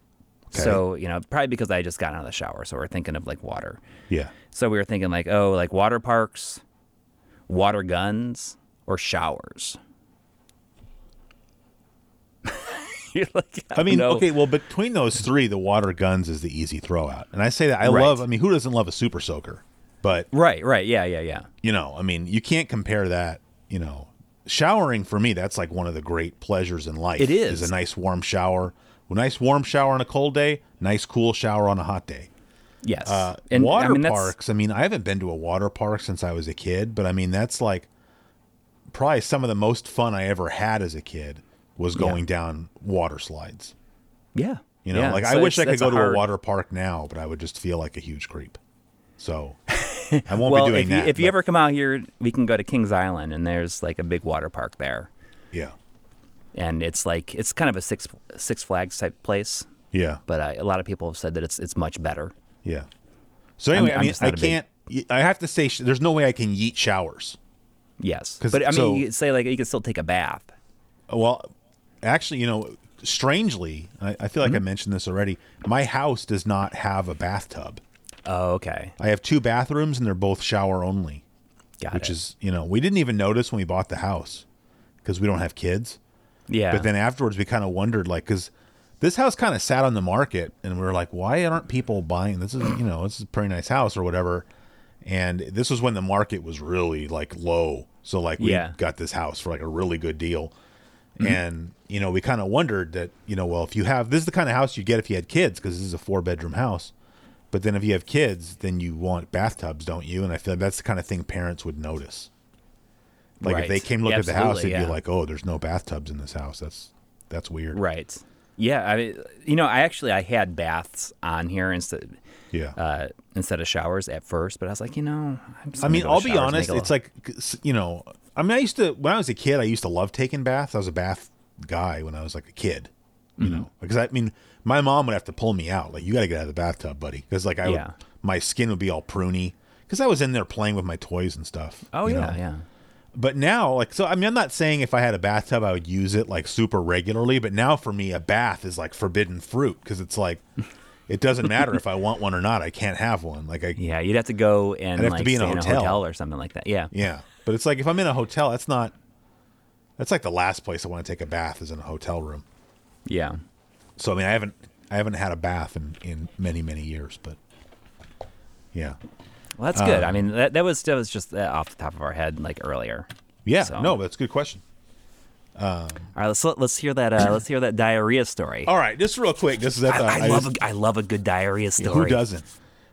Okay. So you know, probably because I just got out of the shower, so we're thinking of like water. yeah. So we were thinking like, oh, like water parks, water guns, or showers. You're like, I mean, know. okay. Well, between those three, the water guns is the easy throw out, and I say that I Right. love. I mean, who doesn't love a super soaker? But Right, right, yeah, yeah, yeah. you know, I mean, you can't compare that. You know, showering for me, that's like one of the great pleasures in life. It is. is a nice warm shower. A nice warm shower on a cold day. Nice cool shower on a hot day. Yes. Uh, And, water I mean, parks. I mean, I haven't been to a water park since I was a kid, but I mean, that's like probably some of the most fun I ever had as a kid was going down water slides. Yeah. You know, yeah, like so I wish I could go to hard- a water park now, but I would just feel like a huge creep. So I won't Well, be doing if you, that. if you ever come out here, we can go to Kings Island, and there's like a big water park there, yeah, and it's like it's kind of a six Six Flags type place, yeah, but uh, a lot of people have said that it's it's much better. yeah. So anyway, I'm I mean, I big- can't. y- I have to say, sh- there's no way I can yeet showers. Yes, but I mean, so- you could say like you could still take a bath. Well, actually, you know, strangely, I, I feel like I Mm-hmm. mentioned this already. My house does not have a bathtub. Oh, okay, I have two bathrooms, and they're both shower only. got which it. is, you know, we didn't even notice when we bought the house because we don't have kids. yeah. But then afterwards, we kind of wondered, like, because this house kind of sat on the market, and we were like, why aren't people buying this? Is you know, this is a pretty nice house or whatever. and this was when the market was really like low. So like we Yeah. got this house for like a really good deal, and you know we kind of wondered that you know well if you have this is the kind of house you get if you had kids because this is a four bedroom house, but then if you have kids then you want bathtubs, don't you? And I feel like that's the kind of thing parents would notice. Like if they came look Yeah, at the house, they'd absolutely, be like, "Oh, there's no bathtubs in this house. That's that's weird." Right. Yeah. I mean, you know, I actually I had baths on here instead Yeah. uh, instead of showers at first, but I was like, you know, I mean, I'll be honest. It's little- like you know. I mean, I used to when I was a kid. I used to love taking baths. I was a bath guy when I was like a kid. You Mm-hmm. know, because I mean, my mom would have to pull me out. Like, you got to get out of the bathtub, buddy. Because like I, would, my skin would be all pruny. Because I was in there playing with my toys and stuff. oh yeah, know? yeah. But now, like, so I mean, I'm not saying if I had a bathtub, I would use it like super regularly. But now for me, a bath is like forbidden fruit because it's like. It doesn't matter if I want one or not. I can't have one. Like I, Yeah, you'd have to go and I'd have to be in a stay hotel. or something like that. Yeah. Yeah, but it's like if I'm in a hotel, that's not. That's like the last place I want to take a bath is in a hotel room. Yeah. So I mean, I haven't I haven't had a bath in in many many years, but yeah, Well, that's good. Um, I mean, that, that was that was just uh, off the top of our head, like earlier. yeah. So- No, that's a good question. All right, let's let's hear that. Uh, let's hear that diarrhea story. All right, just real quick. This is at the, I, I love just- a, I love a good diarrhea story. who doesn't.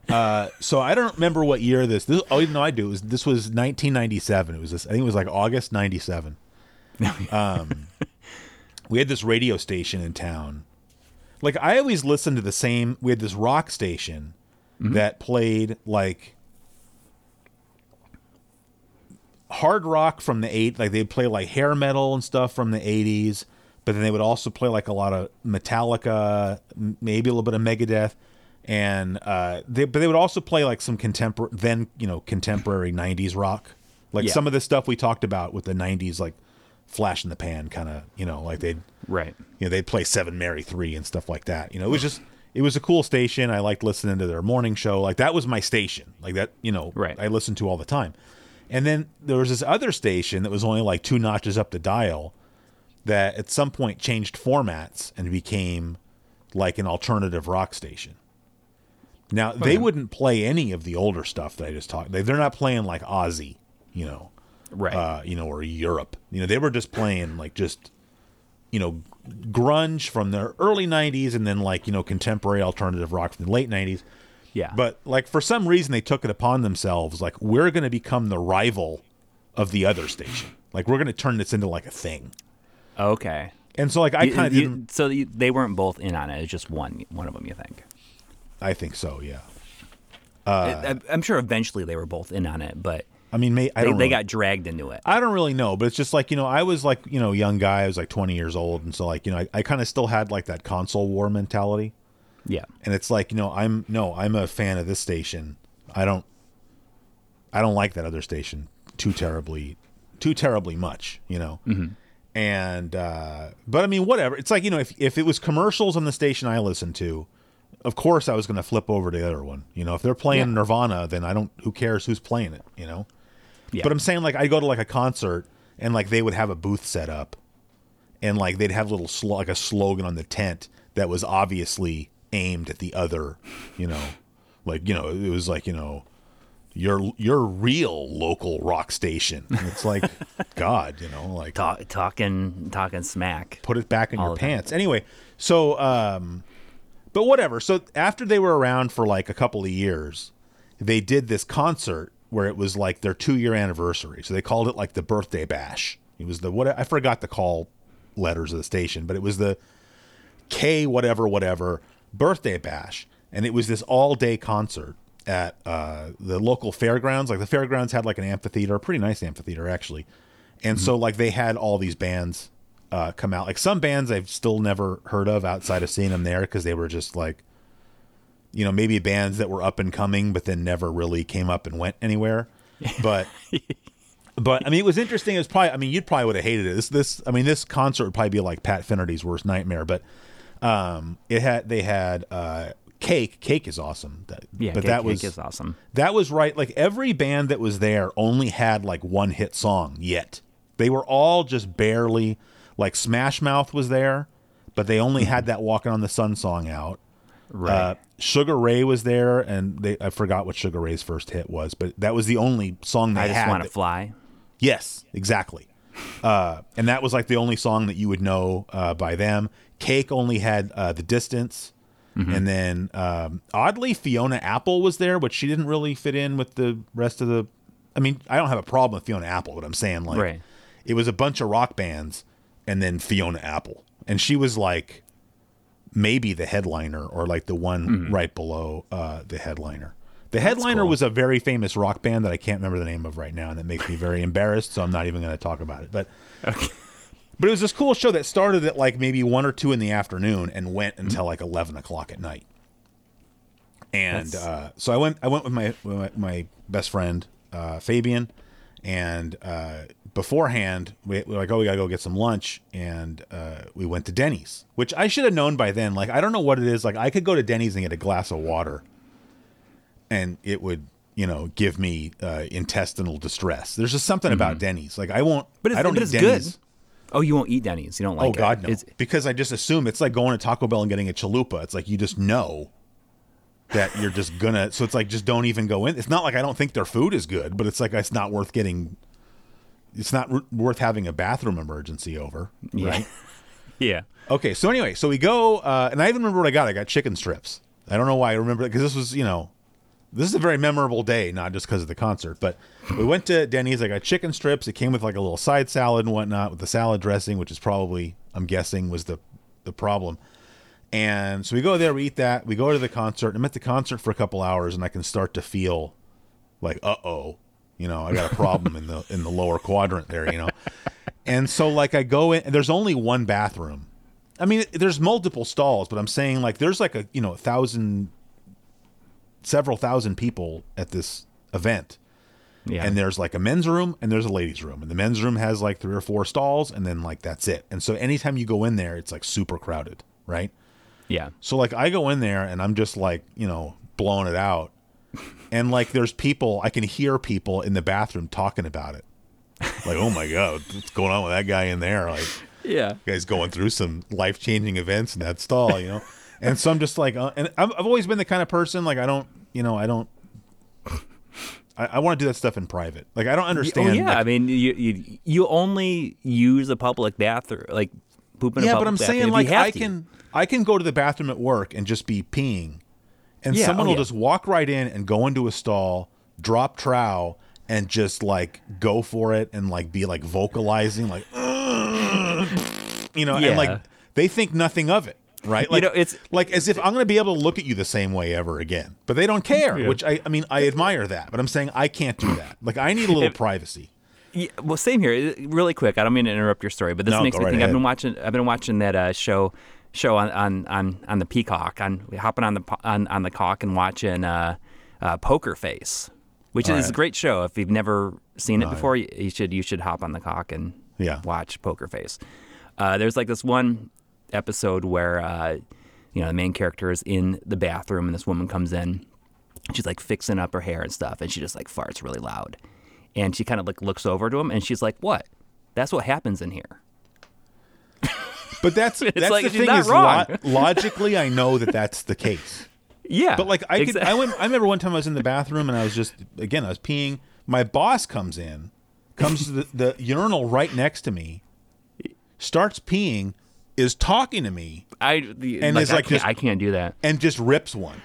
Uh, so I don't remember what year this. This oh no, I do. It was, this was 1997. It was this. I think it was like August 97. Um, we had this radio station in town. Like I always listened to the same. We had this rock station that played like hard rock from the eight. Like they'd play like hair metal and stuff from the 80s, but then they would also play like a lot of Metallica, maybe a little bit of Megadeth, and uh, they but they would also play like some contemporary then you know contemporary 90s rock, like Yeah. some of the stuff we talked about with the 90s like flash in the pan kind of you know like they'd Right. you know they'd play Seven Mary Three and stuff like that. You know, it was just it was a cool station. I liked listening to their morning show. Like that was my station. Like that, you know, Right. I listened to all the time. And then there was this other station that was only like two notches up the dial that at some point changed formats and became like an alternative rock station. Now they wouldn't play any of the older stuff that I just talked. They, they're not playing like Ozzy, you know, Right. uh, you know, or Europe. You know, they were just playing like just, you know, grunge from the early '90s, and then like you know contemporary alternative rock from the late '90s. yeah. But like for some reason, they took it upon themselves, like we're going to become the rival of the other station. Like we're going to turn this into like a thing. okay. And so like I kind of so you, they weren't both in on it. It's just one one of them. You think? I think so. Yeah. I, I'm sure eventually they were both in on it, but I mean, may, I they, don't. they got dragged into it. I don't really know, but it's just like you know, I was like you know, young guy. I was like 20 years old, and so like you know, I, I kind of still had like that console war mentality. Yeah. and it's like you know i'm no i'm a fan of this station i don't i don't like that other station too terribly too terribly much you know and uh but i mean whatever it's like you know if, if it was commercials on the station i listened to of course i was going to flip over to the other one you know if they're playing Yeah. nirvana then i don't who cares who's playing it you know Yeah. but i'm saying like i go to like a concert and like they would have a booth set up and like they'd have a little sl- like a slogan on the tent that was obviously aimed at the other, you know, like you know it was like you know your your real local rock station. And it's like God, you know, like Talk, talking talking smack. put it back in All your pants. Anyway, so um, but whatever. So after they were around for like a couple of years, they did this concert where it was like their two year anniversary. So they called it like the birthday bash. It was the what I forgot the call letters of the station, but it was the K whatever whatever birthday bash, and it was this all day concert at uh, the local fairgrounds. Like the fairgrounds had like an amphitheater, a pretty nice amphitheater actually, and so like they had all these bands uh, come out. Like some bands I've still never heard of outside of seeing them there because they were just like, you know, maybe bands that were up and coming, but then never really came up and went anywhere. But but I mean, it was interesting. It was probably. I mean, you'd probably would have hated it. This this. I mean, this concert would probably be like Pat Finnerty's worst nightmare. But um, it had they had uh, cake. Cake is awesome. That, Yeah, but Cake- that Cake is awesome. that was right. Like every band that was there only had like one hit song yet. They were all just barely like Smash Mouth was there, but they only had that Walking on the Sun song out. Right. Uh, Sugar Ray was there, and they I forgot what Sugar Ray's first hit was, but that was the only song they I just want to fly. Yes, exactly. Uh, and that was like the only song that you would know uh, by them. Cake only had uh, the distance, Mm-hmm. and then um, oddly Fiona Apple was there, but she didn't really fit in with the rest of the. I mean, I don't have a problem with Fiona Apple, but I'm saying like Right. it was a bunch of rock bands, and then Fiona Apple, and she was like maybe the headliner or like the one right below uh, the headliner. The headliner cool. was a very famous rock band that I can't remember the name of right now, and that makes me very embarrassed. So I'm not even going to talk about it. But but it was this cool show that started at like maybe one or two in the afternoon and went until like eleven o'clock at night. And uh, so I went. I went with my with my, my best friend uh, Fabian, and uh, beforehand we, we were like, oh, we gotta go get some lunch, and uh, we went to Denny's, which I should have known by then. Like I don't know what it is. Like I could go to Denny's and get a glass of water, and it would. You know, give me uh, intestinal distress. There's just something about Denny's. Like I won't. Mm-hmm. But it's- I don't but eat it's Denny's. good. Oh, you won't eat Denny's. You don't like Oh it. God, no! It's- because I just assume it's like going to Taco Bell and getting a chalupa. It's like you just know that you're just gonna. So it's like just don't even go in. It's not like I don't think their food is good, but it's like it's not worth getting. It's not r- worth having a bathroom emergency over, right? yeah. Okay, so anyway, so we go, uh, and I even remember what I got. I got chicken strips. I don't know why I remember it because this was, you know, this is a very memorable day, not just because of the concert. But we went to Denny's. I got chicken strips. It came with like a little side salad and whatnot with the salad dressing, which is probably, I'm guessing, was the the problem. And so we go there, we eat that, we go to the concert. I'm at the concert for a couple hours, and I can start to feel like, uh oh, you know, I got a problem in the in the lower quadrant there, you know. And so like I go in, and there's only one bathroom. I mean, there's multiple stalls, but I'm saying like there's like a you know a thousand, several thousand people at this event, Yeah. and there's like a men's room and there's a ladies' room, and the men's room has like three or four stalls, and then like that's it. And so anytime you go in there, it's like super crowded, right? yeah. So like I go in there and I'm just like, you know, blowing it out. And like there's people, I can hear people in the bathroom talking about it. Like, oh my God, what's going on with that guy in there? Like, Yeah. guy's going through some life changing events in that stall, you know? And so I'm just like, uh, and I've, I've always been the kind of person, like, I don't, you know, I don't, I, I want to do that stuff in private. Like, I don't Oh understand. yeah. like- I mean, you, you you only use a public bathroom, like pooping. a yeah, but I'm saying like I to. can I can go to the bathroom at work and just be peeing, and Yeah, someone oh, will yeah. just walk right in and go into a stall, drop trow, and just like go for it and like be like vocalizing like, you know, and like they think nothing of it. Right, like know, it's- like as if I'm going to be able to look at you the same way ever again, but they don't care. Which I, I mean, I admire that, but I'm saying I can't do that. Like I need a little privacy. Yeah, well, same here. Really quick, I don't mean to interrupt your story, but this No, makes me right think. I've been watching. I've been watching that uh, show show on, on on on the Peacock. On hopping on the on on the cock and watching uh, uh, Poker Face, which All is right. a great show. If you've never seen it before, you, you should you should hop on the cock and Yeah. watch Poker Face. Uh, there's like this one episode where uh, you know the main character is in the bathroom and this woman comes in. She's like fixing up her hair and stuff, and she just like farts really loud. And she kind of like looks over to him, and she's like, "What? That's what happens in here." But that's that's like the thing is lo- logically I know that that's the case. Yeah, But like I could, I went. I remember one time I was in the bathroom and I was just again I was peeing. My boss comes in, comes to the, the urinal right next to me, starts peeing, is talking to me, I the, and like, it's I like can't, just- I can't do that. and just rips one.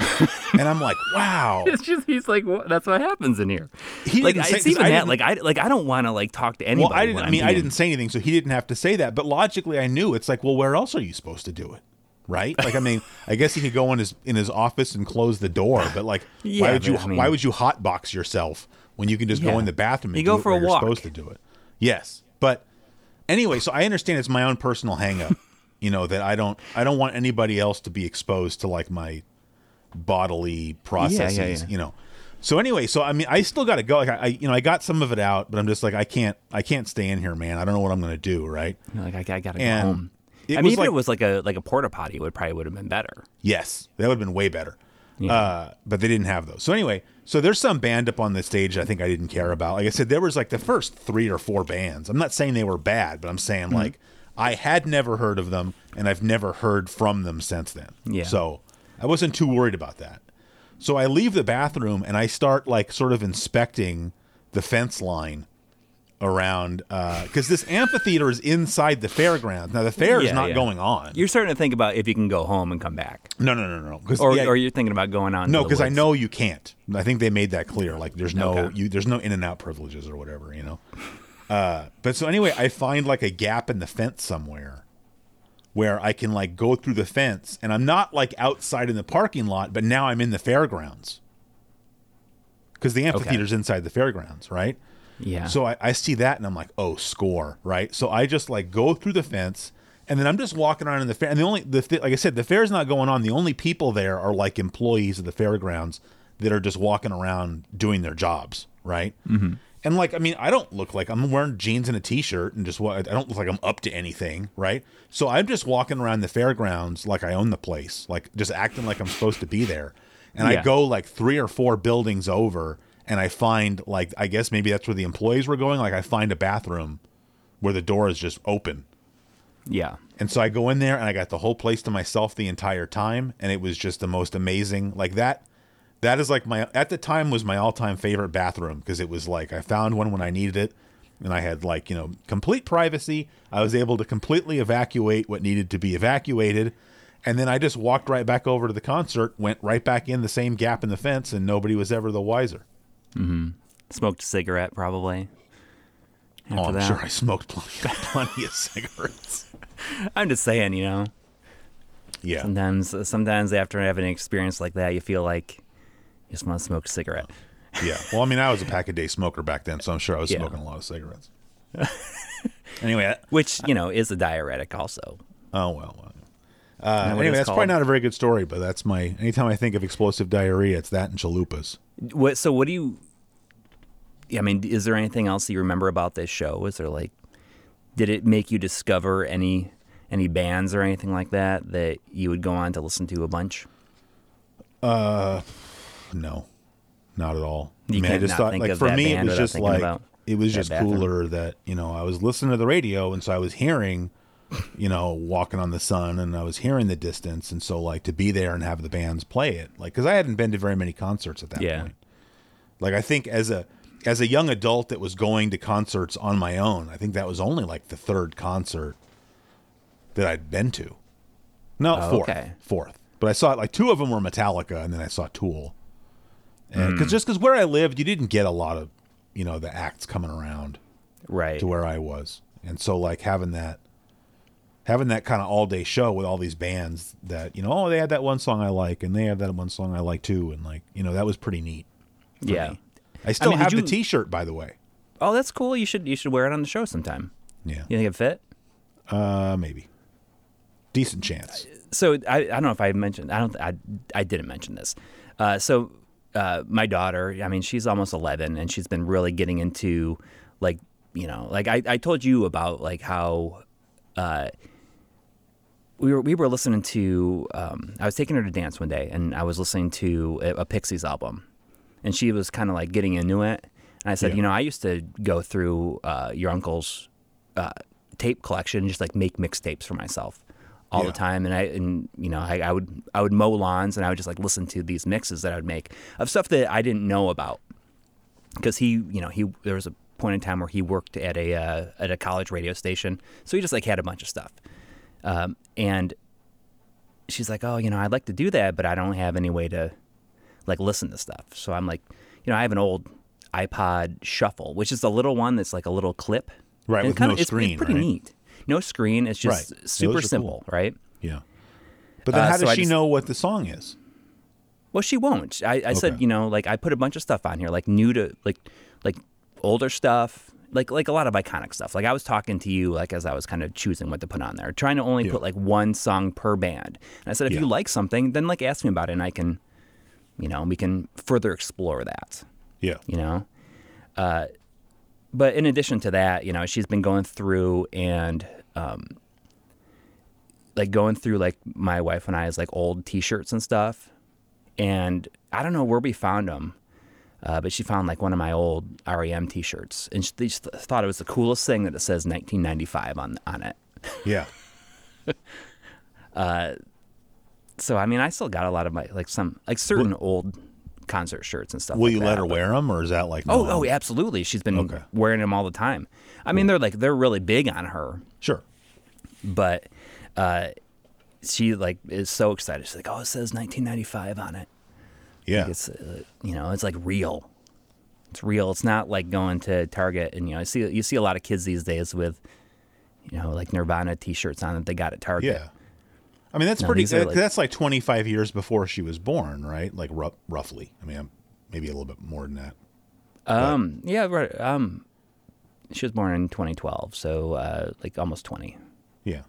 and I'm like, wow. It's just he's like, what? "That's what happens in here." He like say- it's even I that. Like I like I don't want to like talk to anybody. Well, I didn't. I mean, I didn't say anything, so he didn't have to say that. But logically, I knew it's like, well, where else are you supposed to do it? Right? Like, I mean, I guess he could go in his in his office and close the door, but like, why would you? I mean- why would you hotbox yourself when you can just Yeah. go in the bathroom and You do go for a where you're walk. supposed to do it? Yes, but anyway, so I understand it's my own personal hangup. you know that I don't I don't want anybody else to be exposed to like my bodily processes. yeah. You know. So anyway, so I mean, I still got to go. Like I, I, you know, I got some of it out, but I'm just like, I can't, I can't stay in here, man. I don't know what I'm to do. Right? You're like I, I gotta And go home. I mean, even like- if it was like a like a porta potty, it would probably would have been better. Yes, that would have been way better. Uh, but they didn't have those. So anyway, so there's some band up on the stage I think I didn't care about. Like I said, there was like the first three or four bands. I'm not saying they were bad, but I'm saying like I had never heard of them, and I've never heard from them since then. Yeah. So I wasn't too worried about that. So I leave the bathroom and I start like sort of inspecting the fence line around because this amphitheater is inside the fairgrounds. Now the fair is not yeah. going on. You're starting to think about if you can go home and come back, no, no, no, no. Or or you're thinking about going on. no, because I know you can't. I think they made that clear. Like there's no Okay. you there's no in and out privileges or whatever, you know. Uh, but so anyway, I find like a gap in the fence somewhere where I can like go through the fence, and I'm not like outside in the parking lot, but now I'm in the fairgrounds because the amphitheater's inside the fairgrounds, right? Yeah. So I, I see that and I'm like, oh, score, right? So I just like go through the fence and then I'm just walking around in the fair. And the only, the th- like I said, the fair's not going on. The only people there are like employees of the fairgrounds that are just walking around doing their jobs, right? Mm-hmm. And like, I mean, I don't look like I'm wearing jeans and a t-shirt and just what I don't look like I'm up to anything, right? So I'm just walking around the fairgrounds like I own the place, like just acting like I'm supposed to be there. And I go like three or four buildings over and I find like I guess maybe that's where the employees were going. Like I find a bathroom where the door is just open. yeah. And so I go in there and I got the whole place to myself the entire time and it was just the most amazing like that that is like my at the time was my all-time favorite bathroom because it was like I found one when I needed it and I had like, you know, complete privacy. I was able to completely evacuate what needed to be evacuated. And then I just walked right back over to the concert, went right back in the same gap in the fence and nobody was ever the wiser. Mm-hmm. Smoked a cigarette probably. Oh, I'm that. sure I smoked plenty, plenty of cigarettes. I'm just saying, you know. Yeah. Sometimes, sometimes after having an experience like that, you feel like you just want to smoke a cigarette. Yeah. Well, I mean, I was a pack a day smoker back then, so I'm sure I was Yeah. smoking a lot of cigarettes. anyway, I- Which you know is a diuretic also. oh well. well. Uh, anyway, that's called? probably not a very good story, but that's my. Anytime I think of explosive diarrhea, it's that and chalupas. What? So what do you? I mean, is there anything else you remember about this show? Is there like, did it make you discover any any bands or anything like that that you would go on to listen to a bunch? No, not at all. You I mean, I just thought, like for me, it was just like it was just bathroom. cooler that you know I was listening to the radio, and so I was hearing, you know, walking on the sun, and I was hearing the distance, and so like to be there and have the bands play it, like because I hadn't been to very many concerts at that Yeah. point. Like I think as a as a young adult that was going to concerts on my own, I think that was only like the third concert that I'd been to. No, Oh, fourth, okay. fourth. But I saw like two of them were Metallica, and then I saw Tool. And because just because where I lived, you didn't get a lot of, you know, the acts coming around Right. to where I was, and so like having that, having that kind of all day show with all these bands that you know, oh, they had that one song I like, and they have that one song I like too, and like you know, that was pretty neat. Yeah. me. I still mean, did have the T-shirt, by the way. Oh, that's cool. You should you should wear it on the show sometime. Yeah, You think it fit? uh, maybe. Decent chance. so I, I don't know if I mentioned I don't I, I didn't mention this. Uh, so uh, my daughter, I mean, she's almost eleven, and she's been really getting into like you know, like I, I told you about like how uh, we were we were listening to. Um, I was taking her to dance one day, and I was listening to a, a Pixies album, and she was kind of like getting into it. And I said, Yeah. you know, I used to go through uh, your uncle's uh, tape collection, and just like make mixtapes for myself all Yeah. the time. And I and you know, I, I would I would mow lawns, and I would just like listen to these mixes that I would make of stuff that I didn't know about because he, you know, he there was a point in time where he worked at a uh, at a college radio station, so he just like had a bunch of stuff. Um, and she's like, "Oh, you know, I'd like to do that, but I don't have any way to like listen to stuff." So I'm like, you know, I have an old iPod Shuffle, which is the little one that's like a little clip, Right, And with no it's, screen, It's pretty right? neat. No screen. It's just Right. super simple, cool. right? Yeah. But then Uh, how so does I she just- know what the song is? Well, she won't. I, I said, you know, like I put a bunch of stuff on here, like new to like like older stuff, like like a lot of iconic stuff. Like I was talking to you, like as I was kind of choosing what to put on there, trying to only Yeah. put like one song per band. And I said, if Yeah. you like something, then like ask me about it, and I can, you know, we can further explore that. Yeah. You know, uh, but in addition to that, you know, she's been going through and um, like going through like my wife and I's like old T-shirts and stuff, and I don't know where we found them, uh, but she found like one of my old REM T-shirts, and she just thought it was the coolest thing that it says 1995 on on it. Yeah. uh, So I mean, I still got a lot of my like some like certain old concert shirts and stuff. Will like you that, let her but- wear them, or is that like Oh, no? oh, absolutely. She's been Okay. wearing them all the time. I mean, they're like they're really big on her, Sure. but uh, she like is so excited. She's like, "Oh, it says 1995 on it. Yeah. It's uh, you know, it's like real. It's real. It's not like going to Target and you know, I see you see a lot of kids these days with you know, like Nirvana T-shirts on that they got at Target. Yeah. I mean, that's No, pretty. that- like- that's like 25 years before she was born, right? Like ru- roughly. I mean, maybe a little bit more than that. Um. Yeah. Right. Um. She was born in 2012, so uh, like almost 20. Yeah.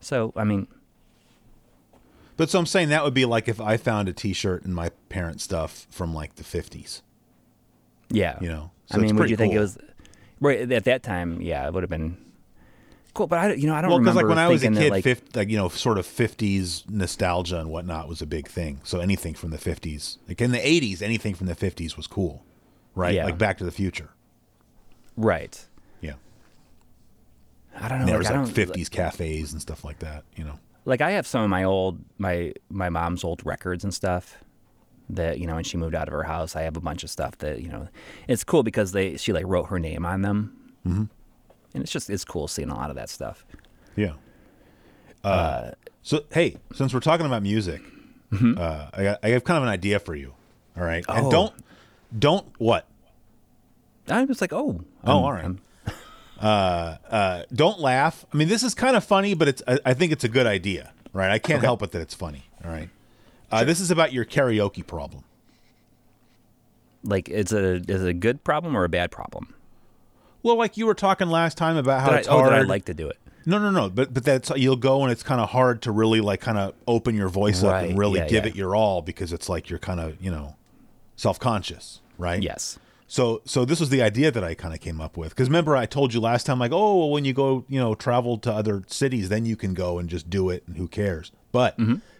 So I mean, But so I'm saying that would be like if I found a T-shirt in my parents' stuff from like the 50s. yeah. You know, so I mean, would you think it was right at that time? Yeah, it would have been cool. But I, you know, I don't Well, because like when I was a kid, that, like, fif- like you know, sort of 50s nostalgia and whatnot was a big thing. So anything from the 50s, like in the 80s, anything from the 50s was cool, right? Yeah. Like Back to the Future. right. Yeah. I don't know. there like, was like don't, 50s cafes and stuff like that. You know. like I have some of my old my my mom's old records and stuff that you know when she moved out of her house I have a bunch of stuff that you know it's cool because they she like wrote her name on them mm-hmm. And it's just it's cool seeing a lot of that stuff Yeah. Uh, so hey, since we're talking about music, uh, I, I have kind of an idea for you. All right, and Mm-hmm. Oh. don't don't what? I was like oh Oh, I'm- all right. I'm- Uh, don't laugh. I mean, this is kind of funny, but it's I, I think it's a good idea, right? I can't help it that it's funny. All right. Uh, This is about your karaoke problem. like it's a is it a good problem or a bad problem Well, like you were talking last time about how Did I, it's oh hard. did I like to do it No, no, no. But but that's you'll go and it's kind of hard to really like kind of open your voice up and really yeah, give yeah. it your all because it's like you're kind of you know self conscious, right? yes So so this was the idea that I kind of came up with because remember I told you last time like oh well, when you go you know travel to other cities then you can go and just do it and who cares. But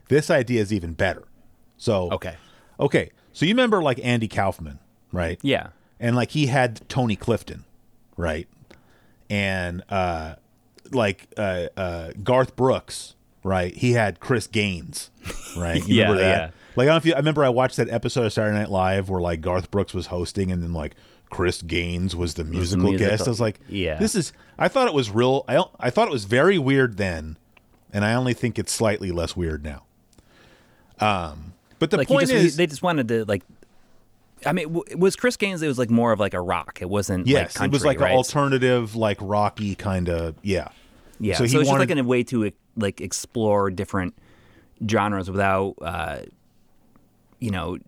this idea is even better. So Mm-hmm. okay okay. So you remember like Andy Kaufman, right? yeah and like he had Tony Clifton, right? And uh like uh uh Garth Brooks, right? He had Chris Gaines, right? You Yeah, remember that? yeah. Like I don't know if you I remember I watched that episode of Saturday Night Live where like Garth Brooks was hosting and then like Chris Gaines was the musical, guest. musical- I was like, yeah. this is I thought it was real I I thought it was very weird then, and I only think it's slightly less weird now. Um but the like point just, is they just wanted to like I mean w- was Chris Gaines it was like more of like a rock it wasn't Yes, like country, it was like right? an alternative, like rocky kind of. Yeah, Yeah, So so, he it's wanted- just like a way to like explore different genres without, uh, you know,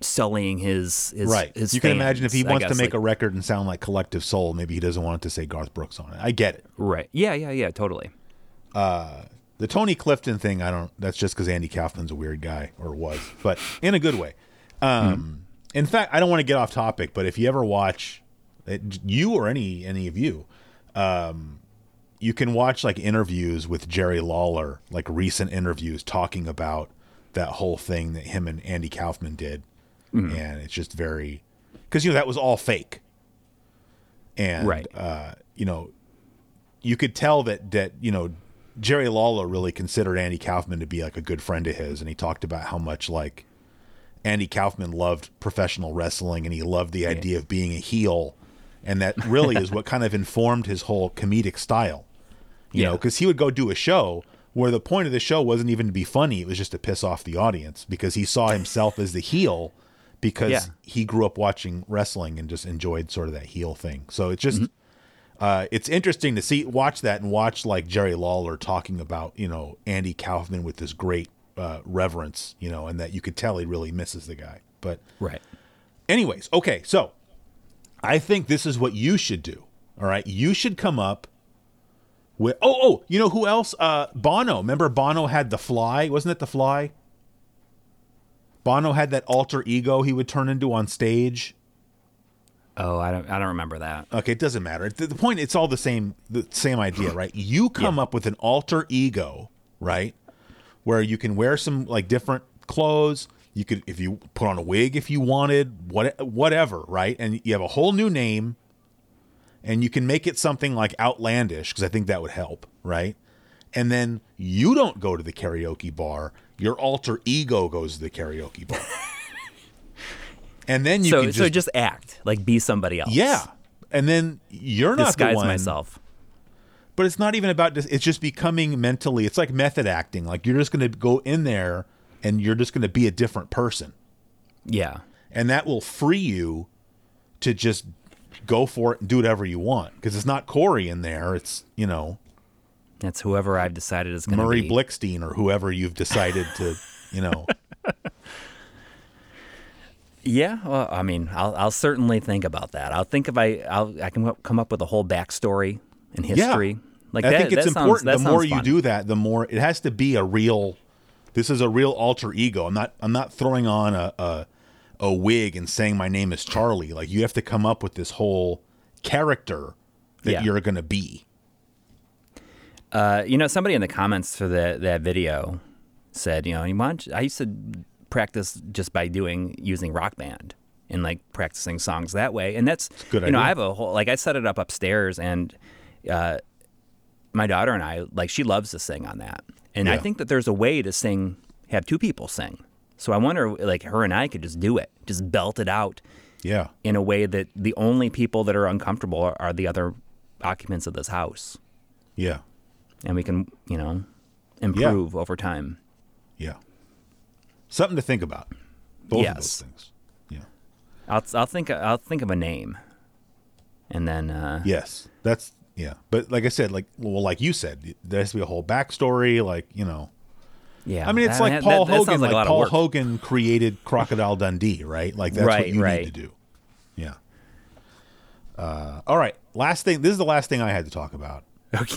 sullying his his right. His you can imagine if he fans, wants to make like- a record and sound like Collective Soul, maybe he doesn't want it to say Garth Brooks on it. I get it. right. Yeah, yeah, yeah, totally. The Tony Clifton thing, I don't. That's just because Andy Kaufman's a weird guy, or was, but in a good way. Um, In fact, I don't want to get off topic, but if you ever watch, it, you or any any of you, um, you can watch like interviews with Jerry Lawler, like recent interviews talking about that whole thing that him and Andy Kaufman did, and it's just very because you know that was all fake, and Right. uh, you know you could tell that that you know Jerry Lawler really considered Andy Kaufman to be like a good friend of his, and he talked about how much like Andy Kaufman loved professional wrestling and he loved the idea of being a heel, and that really is what kind of informed his whole comedic style. You know, because he would go do a show where the point of the show wasn't even to be funny; it was just to piss off the audience because he saw himself as the heel because Yeah. he grew up watching wrestling and just enjoyed sort of that heel thing. So it's just uh, it's interesting to see watch that and watch like Jerry Lawler talking about you know Andy Kaufman with this great uh, reverence, you know, and that you could tell he really misses the guy. But Right. anyways, okay, so I think this is what you should do. All right, you should come up with oh oh you know who else? Uh, Bono. Remember Bono had the Fly? Wasn't it the Fly? Bono had that alter ego he would turn into on stage. Oh, I don't. I don't remember that. Okay, it doesn't matter. The, the point, it's all the same, the same idea, right? You come up with an alter ego, right, where you can wear some like different clothes. You could, if you put on a wig, if you wanted, what, whatever, right? And you have a whole new name, and you can make it something like outlandish because I think that would help, right? And then you don't go to the karaoke bar; your alter ego goes to the karaoke bar, and then you so can just, so just act like be somebody else. yeah, and then you're not disguise the one, myself. But it's not even about this. It's just becoming mentally. It's like method acting. Like you're just going to go in there and you're just going to be a different person. Yeah. and that will free you to just go for it and do whatever you want because it's not Coury in there. It's you know That's whoever I've decided is going to Murray be. Blickstein or whoever you've decided to you know. Yeah, well, I mean, I'll I'll certainly think about that. I'll think if I I'll I can come up with a whole backstory and history. Like I that, think it's sounds- important. that the more you fun. do that, the more it has to be a real. This is a real alter ego. I'm not. I'm not throwing on a a, a wig and saying my name is Charlie. Like you have to come up with this whole character that Yeah. you're going to be. Uh, you know, somebody in the comments for that that video said, you know, you want I used to practice just by doing using Rock Band and like practicing songs that way, and that's good You know, idea. I have a whole like I set it up upstairs, and uh, my daughter and I like she loves to sing on that, and I think that there's a way to sing, have two people sing. So I wonder, like her and I could just do it, just belt it out Yeah. in a way that the only people that are uncomfortable are, are the other occupants of this house Yeah. and we can, you know, improve over time. Yeah. Something to think about. Both of those things. Yeah. I'll I'll think I'll think of a name, and then uh, Yes. That's yeah. But like I said, like well, like you said, there has to be a whole backstory. Like you know, yeah. I mean, it's that- like Paul that sounds Hogan. like, a lot Like Paul. Hogan created Crocodile Dundee, right? Like that's what you right. need to do. Yeah. Uh, all right. Last thing. This is the last thing I had to talk about. Okay.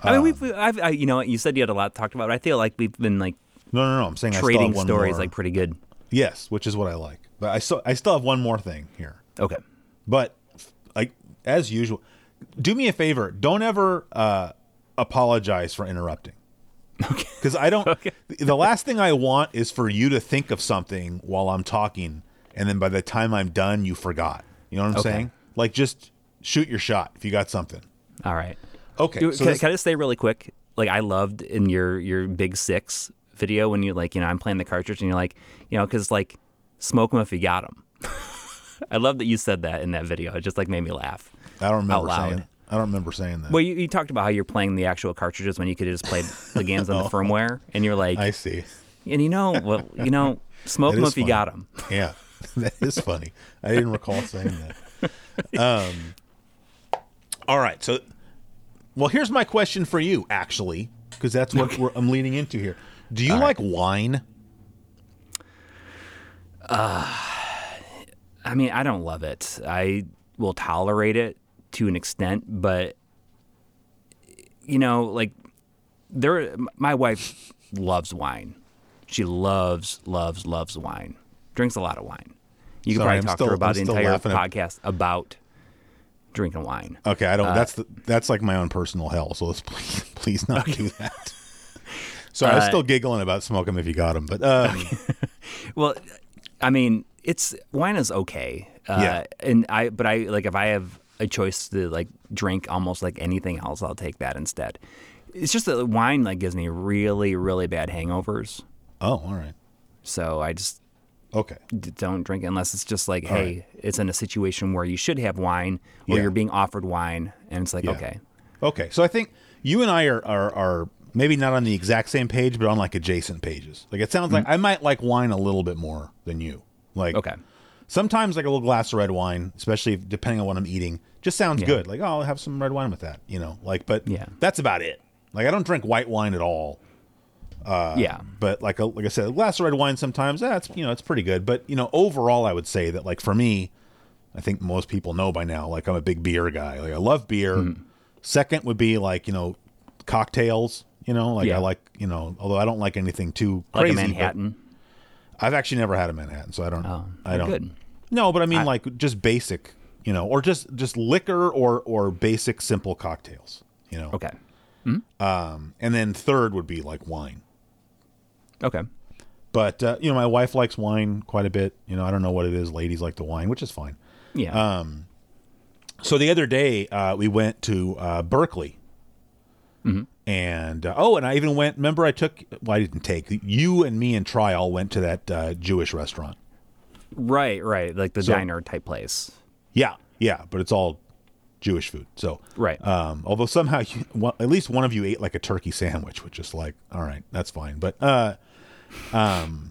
I Um, mean, we've, we- I've, I, you know, you said you had a lot to talk about. But I feel like we've been like No, no, no. I'm saying trading stories more. like pretty good. yes, which is what I like. But I still, I still have one more thing here. Okay. But like as usual, do me a favor. Don't ever uh, apologize for interrupting. Okay. Because I don't. okay. The last thing I want is for you to think of something while I'm talking, and then by the time I'm done, you forgot. You know what I'm Okay. saying? Like just shoot your shot if you got something. All right. Okay. Do- so can, can I just say really quick? Like I loved in your your Big Six video when you like you know I'm playing the cartridge and you're like you know because like smoke them if you got them. I love that you said that in that video. It just like made me laugh. I don't remember out loud. saying. I don't remember saying that. Well, you, you talked about how you're playing the actual cartridges when you could have just played the games on the firmware, and you're like, Oh. I see. and you know, well, you know, smoke them if you got them. Yeah, that is funny. I didn't recall saying that. Um, all right. So, well, here's my question for you, actually, because that's what we're, I'm leaning into here. Do you like wine? I mean, I don't love it. I will tolerate it to an extent, but you know, like there, my wife loves wine. She loves, loves, loves wine. Drinks a lot of wine. You could Sorry, probably I'm talk still- to her about I'm the entire laughing at- podcast about drinking wine. Okay, I don't. Uh, that's the, that's like my own personal hell. So let's please, please not do that. So I was Uh, still giggling about smoke 'em if you got them, but um, Well, I mean, it's wine is okay. Uh, Yeah. And I, but I like if I have a choice to like drink almost like anything else, I'll take that instead. It's just that wine like gives me really, really bad hangovers. oh, all right, So I just okay, d- don't drink it unless it's just like, hey, right. it's in a situation where you should have wine or Yeah. you're being offered wine, and it's like, Yeah. okay, okay. So I think you and I are are, are maybe not on the exact same page, but on like adjacent pages. Like it sounds like I might like wine a little bit more than you. Like Mm-hmm. okay, Sometimes like a little glass of red wine, especially if, depending on what I'm eating, just sounds Yeah. good. Like, oh, I'll have some red wine with that, you know. Like, but Yeah. that's about it. Like, I don't drink white wine at all. yeah, But like, a, like I said, a glass of red wine sometimes that's you know it's pretty good. But you know, overall, I would say that like for me, I think most people know by now. Like, I'm a big beer guy. Like, I love beer. Mm-hmm. Second would be like you know cocktails. You know, like Yeah. I like you know, although I don't like anything too like crazy. a but Manhattan. I've actually never had a Manhattan, so I don't. Oh, I don't. good. No, but I mean I- like just basic, you know, or just just liquor or or basic simple cocktails, you know. Okay, Um, and then third would be like wine. okay, But uh, you know, my wife likes wine quite a bit. You know, I don't know what it is. Ladies like the wine, which is fine. yeah, Uh, So the other day uh, we went to uh, Berkeley, and uh, oh, and I even went. Remember, I took. Well, I didn't take you and me and Try all went to that uh, Jewish restaurant. Right, right, like the So- diner type place. Yeah, yeah, but it's all Jewish food. So Right. Um, although somehow, you, well, at least one of you ate like a turkey sandwich, which is like, all right, that's fine. But uh, um,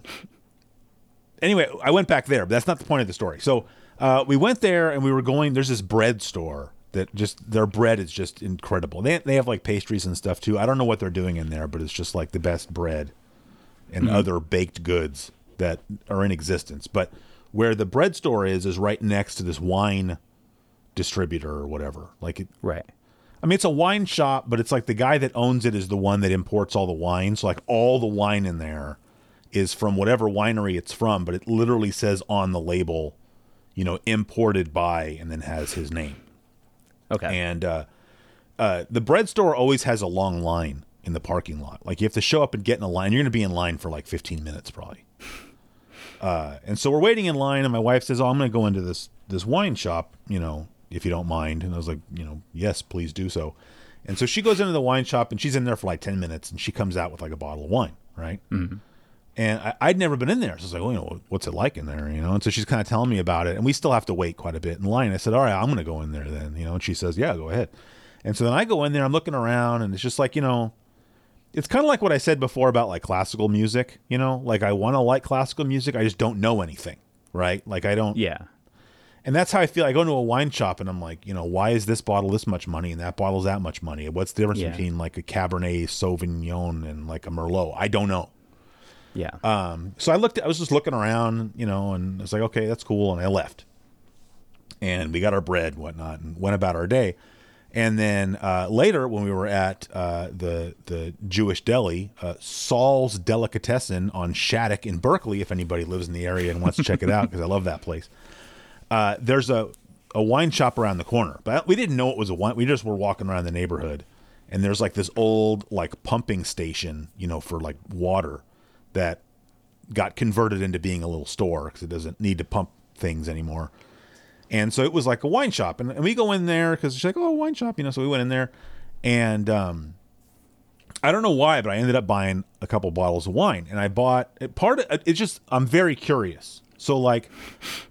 anyway, I went back there, but that's not the point of the story. So uh, we went there and we were going. There's this bread store that just their bread is just incredible. They they have like pastries and stuff too. I don't know what they're doing in there, but it's just like the best bread and other baked goods that are in existence. But where the bread store is is right next to this wine distributor or whatever. Like it, Right. I mean, it's a wine shop, but it's like the guy that owns it is the one that imports all the wine. So like all the wine in there is from whatever winery it's from, but it literally says on the label, you know, imported by, and then has his name. Okay. And uh, uh, the bread store always has a long line in the parking lot. Like you have to show up and get in a line. You're going to be in line for like 15 minutes probably. Uh, and so we're waiting in line, and my wife says, "Oh, I'm going to go into this this wine shop, you know, if you don't mind." And I was like, "You know, yes, please do so." And so she goes into the wine shop, and she's in there for like 10 minutes, and she comes out with like a bottle of wine, right? Mm-hmm. And I, I'd never been in there, so I was like, "Well, you know, what's it like in there?" You know. And so she's kind of telling me about it, and we still have to wait quite a bit in line. I said, "All right, I'm going to go in there then," you know. And she says, "Yeah, go ahead." And so then I go in there, I'm looking around, and it's just like, you know, it's kind of like what I said before about like classical music, you know, like I want to like classical music, I just don't know anything, right? Like I don't, yeah. and that's how I feel. I go into a wine shop and I'm like, you know, why is this bottle this much money and that bottle's that much money? What's the difference Yeah. between like a Cabernet Sauvignon and like a Merlot? I don't know. Yeah. Um, so I looked, I was just looking around, you know, and I was like, okay, that's cool. And I left. And we got our bread, and whatnot, and went about our day. And then uh, later, when we were at uh, the the Jewish deli, uh, Saul's Delicatessen on Shattuck in Berkeley, if anybody lives in the area and wants to check it out, because I love that place. Uh, there's a a wine shop around the corner, but we didn't know it was a wine. We just were walking around the neighborhood, and there's like this old like pumping station, you know, for like water that got converted into being a little store because it doesn't need to pump things anymore. And so it was like a wine shop, and, and we go in there because she's like, "Oh, wine shop," you know. So we went in there, and um, I don't know why, but I ended up buying a couple bottles of wine, and I bought it- part of it's just I'm very curious. So like,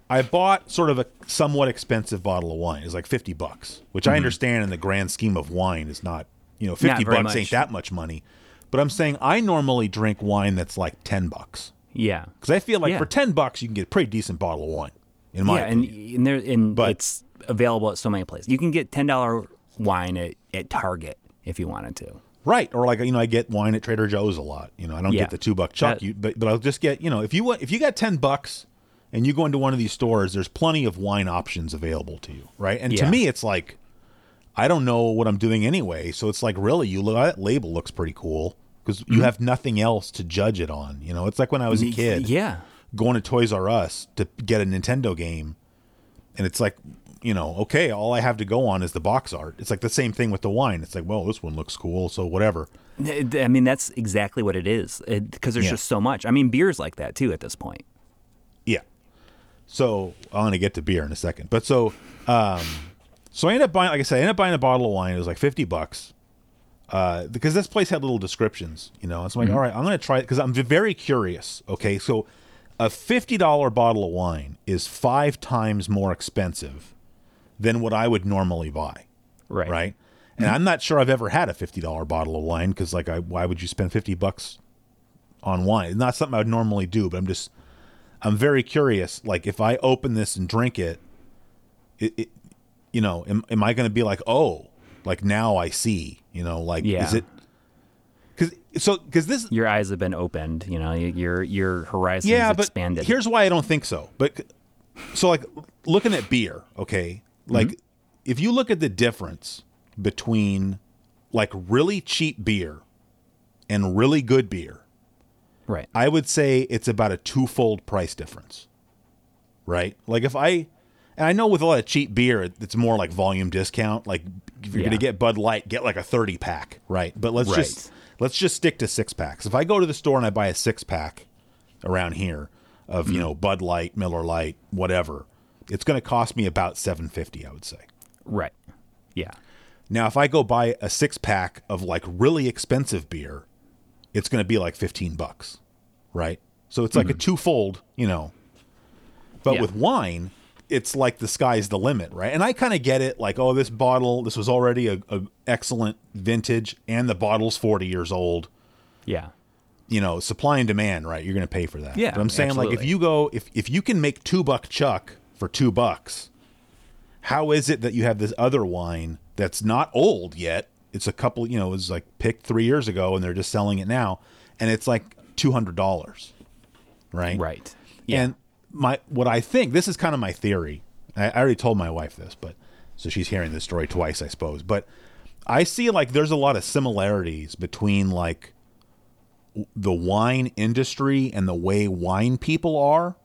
I bought sort of a somewhat expensive bottle of wine. It's like fifty bucks, which I understand in the grand scheme of wine is not you know fifty very bucks ain't that much money. But I'm saying I normally drink wine that's like ten bucks yeah. because I feel like Yeah. for ten bucks you can get a pretty decent bottle of wine. In my yeah, and, opinion. and there and But- it's available at so many places. You can get ten dollar wine at, at Target if you wanted to. Right, or like you know, I get wine at Trader Joe's a lot. You know, I don't Yeah. get the two buck chuck, That- you, but but I'll just get you know, if you if you got ten bucks and you go into one of these stores, there's plenty of wine options available to you, right? And to me, it's like I don't know what I'm doing anyway, so it's like really, you look that label looks pretty cool because Mm-hmm. you have nothing else to judge it on. You know, it's like when I was a kid, Yeah. Going to Toys R Us to get a Nintendo game, and it's like, you know, okay, all I have to go on is the box art. It's like the same thing with the wine. It's like, well, this one looks cool, so whatever. I mean, that's exactly what it is because there's Yeah. just so much. I mean, beer's like that too at this point. Yeah. So I'm gonna get to beer in a second, but so, um, so I ended up buying, like I said, I ended up buying a bottle of wine. It was like fifty bucks, uh, because this place had little descriptions, you know. And so I'm like, all right, I'm gonna try it because I'm very curious. Okay, so a fifty dollar bottle of wine is five times more expensive than what I would normally buy. Right. right? And I'm not sure I've ever had a fifty dollar bottle of wine because, like, I why would you spend fifty bucks on wine? It's not something I would normally do, but I'm just I'm very curious. Like, if I open this and drink it, it, it you know, am, am I going to be like, oh, like now I see, you know, like, Yeah. is it? So because this Your eyes have been opened. You know, your your horizons yeah, but expanded. here's why I don't think so. But so like looking at beer, okay, like Mm-hmm. if you look at the difference between like really cheap beer and really good beer, right. I would say it's about a twofold price difference. Right? Like if I and I know with a lot of cheap beer, it's more like volume discount. Like if you're Yeah. going to get Bud Light, get like a 30 pack, right? But let's just Right. Let's just stick to six packs. If I go to the store and I buy a six pack around here of, you hmm. know, Bud Light, Miller Lite, whatever, it's going to cost me about 750, I would say. Right. Yeah. Now, if I go buy a six pack of like really expensive beer, it's going to be like 15 bucks, right? So it's like a hmm. twofold, you know. But Yeah. with wine, it's like the sky's the limit, right? And I kind of get it like, oh, this bottle, this was already a, a excellent vintage and the bottle's 40 years old. Yeah. You know, supply and demand, right? You're going to pay for that. Yeah, But I'm saying like if you go if if you can make 2 buck chuck for 2 bucks, how is it that you have this other wine that's not old yet? It's a couple, you know, it was like picked three years ago, and they're just selling it now, and it's like two hundred dollars, right? Right. Yeah. And my what I think this is kind of my theory. I, I already told my wife this, but so she's hearing this story twice, I suppose. But I see like there's a lot of similarities between like the wine industry and the way wine people are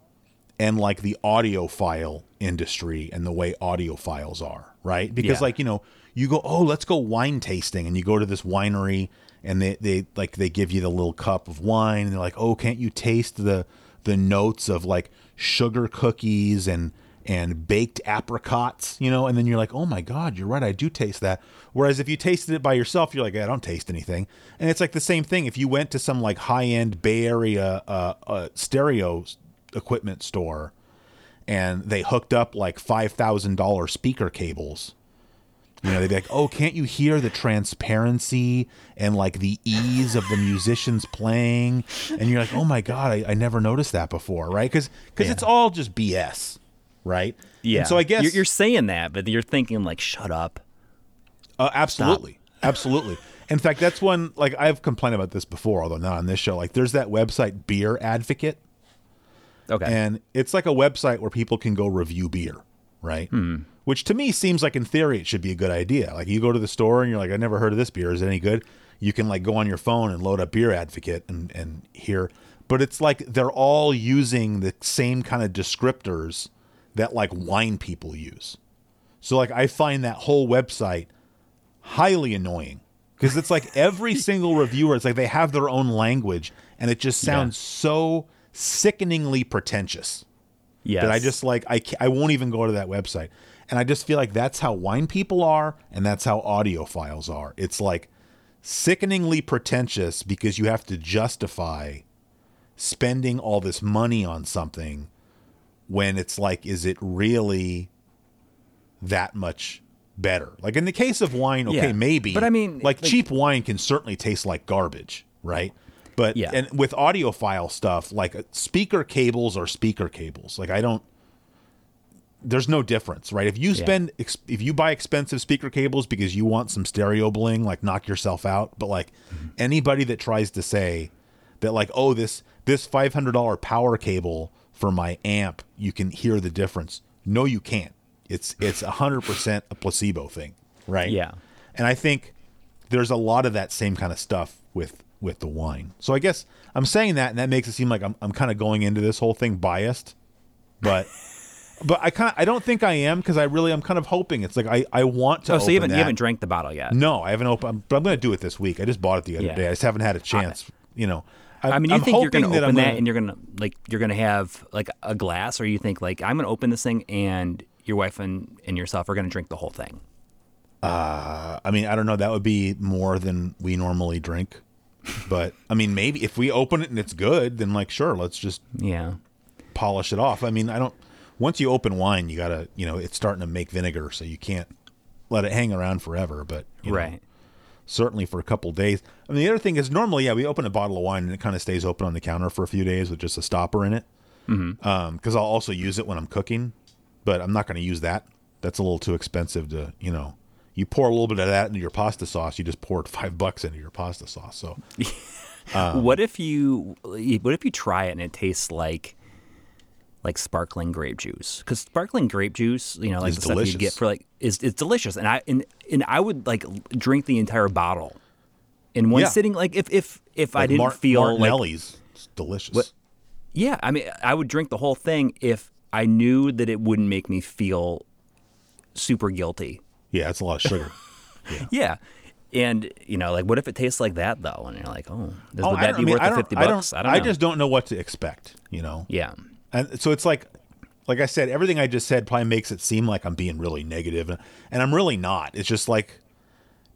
and like the audiophile industry and the way audiophiles are, right? Because Yeah. like, you know, you go, "Oh, let's go wine tasting." And you go to this winery and they they like they give you the little cup of wine and they're like, "Oh, can't you taste the the notes of like sugar cookies and and baked apricots, you know?" And then you're like, "Oh my god, you're right, I do taste that." Whereas if you tasted it by yourself, you're like, "I don't taste anything." And it's like the same thing if you went to some like high-end Bay Area uh, uh stereo equipment store and they hooked up like $5,000 speaker cables. You know, they'd be like, "Oh, can't you hear the transparency and like the ease of the musicians playing?" And you're like, "Oh my god, I, I never noticed that before, right?" Because Yeah. it's all just BS, right? yeah. And so I guess you're, you're saying that, but you're thinking like, shut up. Uh, absolutely, absolutely. In fact, that's one like I've complained about this before, although not on this show. Like, there's that website Beer Advocate. Okay. and it's like a website where people can go review beer, right? Which to me seems like in theory it should be a good idea. Like you go to the store and you're like, I never heard of this beer. Is it any good? You can like go on your phone and load up Beer Advocate and and hear. But it's like they're all using the same kind of descriptors that like wine people use. So like I find that whole website highly annoying because it's like every single reviewer it's like they have their own language and it just sounds so sickeningly pretentious yes. that I just like I I won't even go to that website. And I just feel like that's how wine people are and that's how audiophiles are. It's like sickeningly pretentious because you have to justify spending all this money on something when it's like is it really that much better? Like in the case of wine, okay, Yeah. maybe. But I mean, like, like- cheap wine can certainly taste like garbage, right? But Yeah. and with audiophile stuff, like uh, speaker cables are speaker cables. Like I don't there's no difference, right? If you spend ex- if you buy expensive speaker cables because you want some stereo bling, like knock yourself out. But like mm-hmm. anybody that tries to say that like oh this this five hundred dollar power cable for my amp, you can hear the difference. No, you can't. It's it's hundred percent a placebo thing, right? Yeah. And I think there's a lot of that same kind of stuff with with the wine. So I guess I'm saying that, and that makes it seem like I'm I'm kind of going into this whole thing biased, but. But I kind of I don't think I am because I really I'm kind of hoping it's like I I want to. Oh, so you haven't you haven't drank the bottle yet? No, I haven't opened, but I'm going to do it this week. I just bought it the other Yeah. day. I just haven't had a chance. you know, I, I mean, you I'm think you're going to open I'm that, gonna- and you're going to like you're going to have like a glass, or you think like I'm going to open this thing and your wife and, and yourself are going to drink the whole thing? Uh, I mean, I don't know. That would be more than we normally drink. But I mean, maybe if we open it and it's good, then like sure, let's just Yeah. polish it off. I mean, I don't. Once you open wine, you gotta, you know, it's starting to make vinegar, so you can't let it hang around forever. But you know, Right. certainly for a couple days. I mean, the other thing is normally, yeah, we open a bottle of wine and it kind of stays open on the counter for a few days with just a stopper in it. Mm-hmm. Because I'll also use it when I'm cooking, but I'm not going to use that. That's a little too expensive to, you know. You pour a little bit of that into your pasta sauce. You just poured five bucks into your pasta sauce. So Um, what if you what if you try it and it tastes like like sparkling grape juice? Because sparkling grape juice, you know, like Is the stuff you get for like is it's delicious, and I and, and I would like drink the entire bottle in one Yeah. sitting. Like if if if I like didn't Mar- feel like it's delicious. yeah, I mean, I would drink the whole thing if I knew that it wouldn't make me feel super guilty. Yeah, it's a lot of sugar. Yeah. And you know, like, what if it tastes like that though? And you're like, oh, does, Oh, would I that don't- be I mean, worth I the fifty I bucks? don't, I don't know. just don't know what to expect. You know. yeah, And so it's like, like I said, everything I just said probably makes it seem like I'm being really negative, and I'm really not. It's just like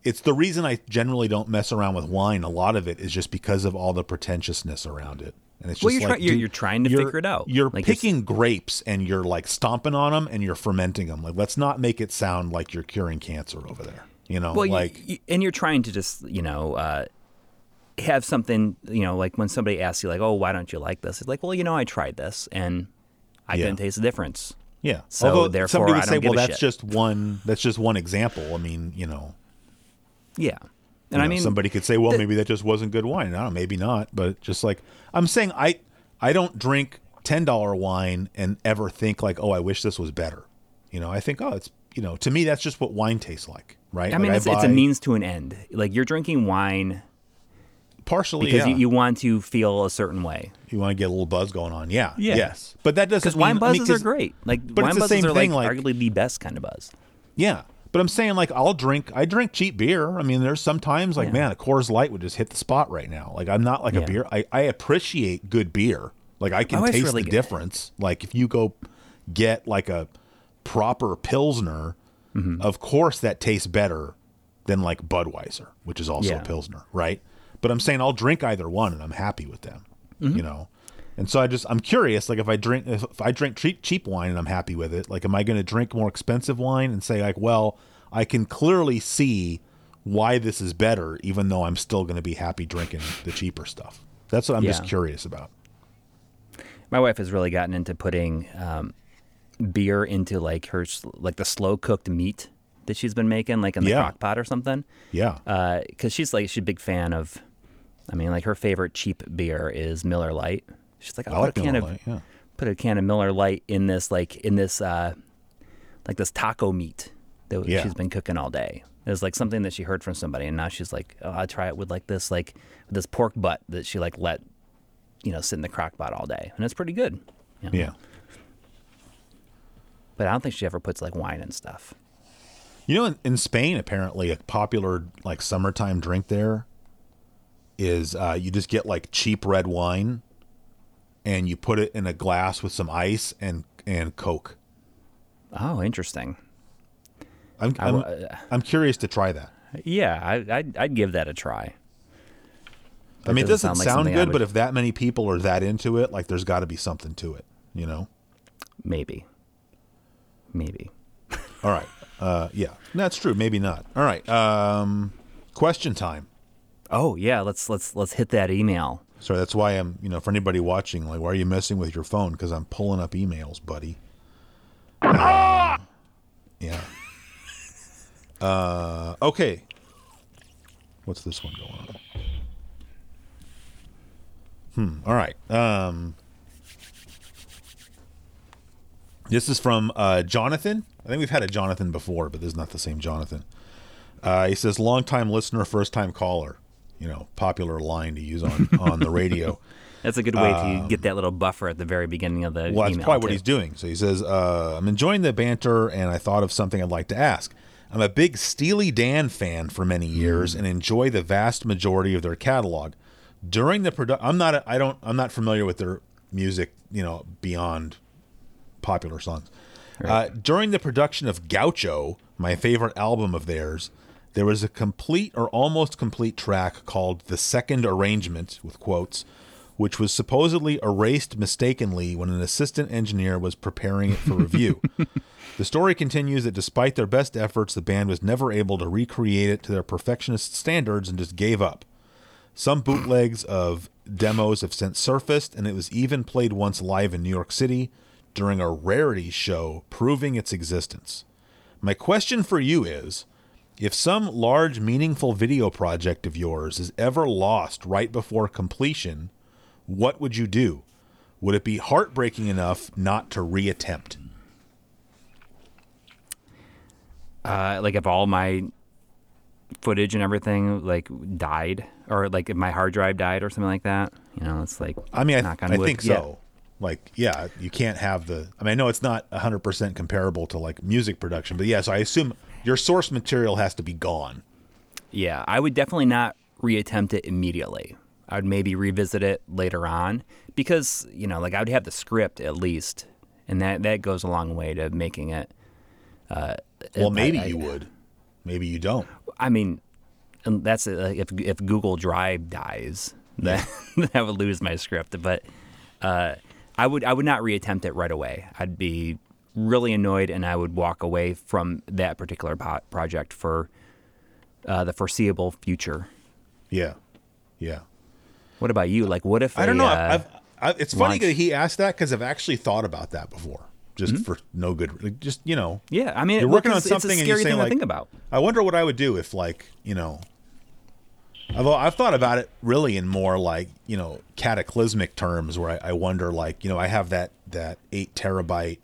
it's the reason I generally don't mess around with wine. A lot of it is just because of all the pretentiousness around it. And it's Well, just you're like, try- you're- dude, you're trying to figure it out. You're Like, it's- picking grapes and you're like stomping on them and you're fermenting them. Like, let's not make it sound like you're curing cancer over there. You know, Well, you- like you, and you're trying to just you know uh, have something you know like when somebody asks you like, oh, why don't you like this? It's like, well, you know, I tried this and I Yeah. didn't taste the difference. yeah. So, Although therefore, somebody would I say, well, that's shit. just one. That's just one example. I mean, you know, Yeah, You and I mean, somebody could say, well, maybe that just wasn't good wine. I don't know, maybe not, but just like I'm saying, I I don't drink ten dollar wine and ever think like, oh, I wish this was better. You know, I think, oh, it's you know, to me that's just what wine tastes like, right? I mean, Like, it's, it's a means to an end. Like you're drinking wine partially because yeah. you, you want to feel a certain way. You want to get a little buzz going on, yeah, Yeah. yes, but that doesn't Because wine mean, I mean, buzzes are 'cause- great. Like but wine it's the buzzes same are thing, like, like- arguably the best kind of buzz. Yeah. But I'm saying like I'll drink I drink cheap beer. I mean there's sometimes like Yeah. man, a Coors Light would just hit the spot right now. Like I'm not like a beer I, I appreciate good beer. Like I can Oh, taste really the good. difference. Like if you go get like a proper pilsner, Mm-hmm. of course that tastes better than like Budweiser, which is also Yeah. a pilsner, right? But I'm saying I'll drink either one and I'm happy with them. Mm-hmm. You know. And so I just I'm curious like if I drink if, if I drink cheap cheap wine and I'm happy with it, like am I going to drink more expensive wine and say like, well, I can clearly see why this is better even though I'm still going to be happy drinking the cheaper stuff. That's what I'm just curious about. My wife has really gotten into putting um, beer into like her like the slow cooked meat that she's been making, like in the Yeah. crock pot or something. Yeah. Because she's like she's a big fan of. I mean, like her favorite cheap beer is Miller Lite. She's like, I'll I put like a can Miller of Lite, yeah. put a can of Miller Lite in this like in this uh, like this taco meat that Yeah. she's been cooking all day. It was like something that she heard from somebody, and now she's like, oh, I'll try it with like this like this pork butt that she like let you know sit in the crock pot all day, and it's pretty good. you know? Yeah. But I don't think she ever puts like wine and stuff. You know, in, in Spain, apparently a popular like summertime drink there is uh, you just get like cheap red wine, and you put it in a glass with some ice and and Coke. Oh, interesting. I'm I'm, uh, I'm curious to try that. Yeah, I, I'd, I'd give that a try. I mean, it doesn't doesn't sound like sound good, would- but if that many people are that into it, like there's got to be something to it, you know. Maybe. Maybe. All right, uh, yeah, that's true. Maybe not. All right, um, question time. Oh yeah, let's let's let's hit that email. Sorry, that's why I'm, you know, for anybody watching, like, why are you messing with your phone? Because I'm pulling up emails, buddy. Uh, yeah. Uh, okay. What's this one going on? Hmm. All right. Um, this is from uh, Jonathan. I think we've had a Jonathan before, but this is not the same Jonathan. Uh, he says, "Long-time listener, first-time caller." You know, popular line to use on on the radio. That's a good way to get that little buffer at the very beginning of the Um, Well, that's probably what he's doing. So he says, uh, I'm enjoying the banter, and I thought of something I'd like to ask. I'm a big Steely Dan fan for many years and enjoy the vast majority of their catalog. During the production, I'm not, a, I don't, I'm not familiar with their music, you know, beyond popular songs. Uh, during the production of Gaucho, my favorite album of theirs, there was a complete or almost complete track called The Second Arrangement, with quotes, which was supposedly erased mistakenly when an assistant engineer was preparing it for review. the story continues that despite their best efforts, the band was never able to recreate it to their perfectionist standards and just gave up. Some bootlegs of demos have since surfaced, and it was even played once live in New York City during a rarity show proving its existence. My question for you is if some large, meaningful video project of yours is ever lost right before completion, what would you do? Would it be heartbreaking enough not to reattempt? Uh, like if all my footage and everything like died, or like if my hard drive died or something like that, you know, it's like I mean, I, I think Yeah. so. Like, yeah, you can't have the. I mean, I know it's not 100% comparable to like music production, but yeah, so I assume your source material has to be gone. Yeah, I would definitely not reattempt it immediately. I would maybe revisit it later on because, you know, like I would have the script at least and that that goes a long way to making it. Uh, Well, maybe I- you would. Maybe you don't. I mean, that's uh, if if Google Drive dies, then that would lose my script. But uh, I would I would not reattempt it right away. I'd be really annoyed, and I would walk away from that particular project for uh, the foreseeable future. Yeah. Yeah. What about you? Like, what if I don't a, know. uh, I've, I've, it's funny launch- that he asked that because I've actually thought about that before, just Mm-hmm. for no good. Like, just you know, yeah, I mean, you're working on something it's a and you scary say thing like, to think about. I wonder what I would do if like you know. Although I've thought about it really in more like you know cataclysmic terms, where I, I wonder like you know I have that that eight terabyte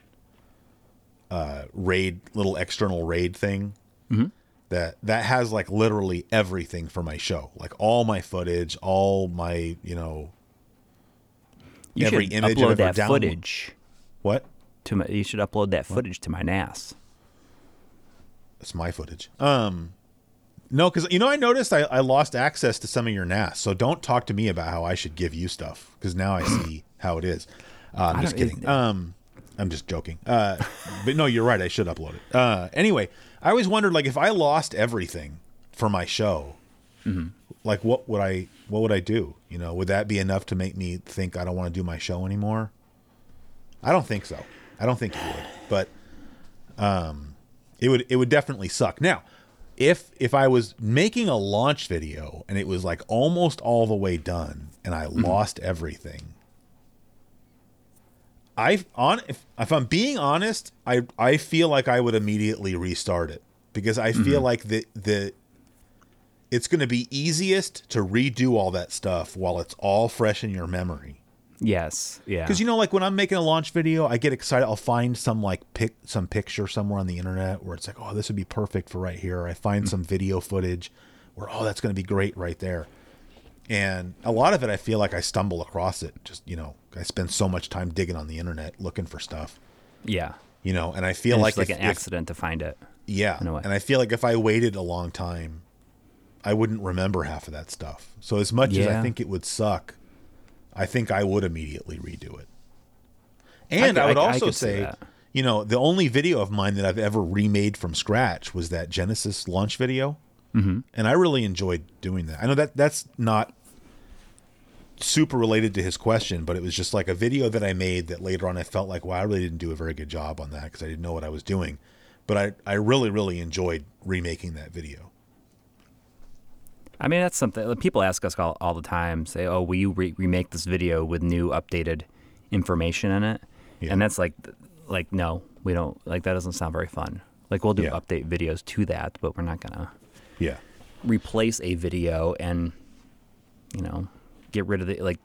uh, raid little external raid thing Mm-hmm. that that has like literally everything for my show, like all my footage, all my you know You every should image upload that downloaded. footage what to my. You should upload that footage to my NAS. That's my footage. Um, no, because you know I noticed I, I lost access to some of your NAS. So don't talk to me about how I should give you stuff because now I see how it is. Uh, I'm just kidding. Um, I'm just joking. Uh, but no, you're right. I should upload it. Uh, anyway, I always wondered like if I lost everything for my show, like what would I what would I do? You know, would that be enough to make me think I don't want to do my show anymore? I don't think so. I don't think it would. But um, it would it would definitely suck. Now, if if I was making a launch video and it was like almost all the way done and I lost everything, I on if, if I'm being honest, I I feel like I would immediately restart it because I feel mm-hmm. like the the it's going to be easiest to redo all that stuff while it's all fresh in your memory. Yes, yeah. Because you know, like when I'm making a launch video, I get excited. I'll find some like pic, some picture somewhere on the internet where it's like, oh, this would be perfect for right here. Or I find mm. some video footage where, oh, that's going to be great right there. And a lot of it, I feel like I stumble across it. Just you know, I spend so much time digging on the internet looking for stuff. yeah. You know, and I feel And like it's like if- an if- accident to find it. yeah, in a way. and I feel like if I waited a long time, I wouldn't remember half of that stuff. So as much as I think it would suck, I think I would immediately redo it. And I would I- I also see say, you know, the only video of mine that I've ever remade from scratch was that Genesis launch video, mm-hmm. and I really enjoyed doing that. I know that that's not super related to his question, but it was just like a video that I made that later on I felt like, wow, I really didn't do a very good job on that because I didn't know what I was doing. But I, I really, really enjoyed remaking that video. I mean, that's something people ask us all, all the time. Say, "Oh, will you re- remake this video with new, updated information in it?" Yeah. And that's like, like no, we don't. Like that doesn't sound very fun. Like we'll do Yeah. update videos to that, but we're not gonna Yeah. replace a video and, you know, get rid of the like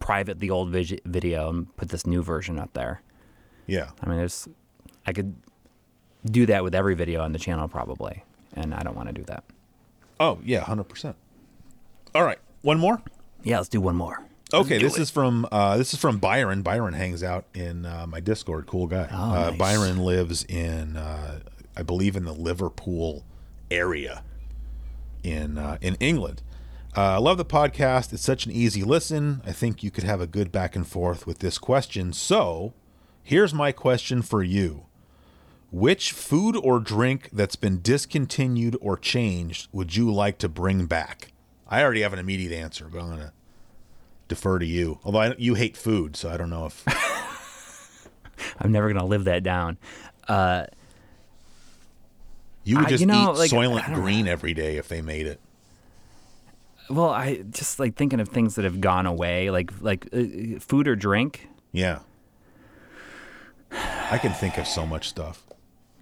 private the old vis- video and put this new version up there. Yeah. I mean, there's, I could do that with every video on the channel probably, and I don't want to do that. Oh, yeah, 100%. All right. One more? Yeah, let's do one more. Let's Okay, this it. is from uh, this is from Byron. Byron hangs out in uh, my Discord. Cool guy. Oh, uh, nice. Byron lives in, uh, I believe, in the Liverpool area in uh, in England. Uh, I love the podcast. It's such an easy listen. I think you could have a good back and forth with this question. So, here's my question for you: Which food or drink that's been discontinued or changed would you like to bring back? I already have an immediate answer, but I'm gonna defer to you. Although I, you hate food, so I don't know if I'm never gonna live that down. Uh, you would I- just you know, eat like, Soylent I Green every day if they made it. well, I just like thinking of things that have gone away, like like uh, food or drink. Yeah, I can think of so much stuff.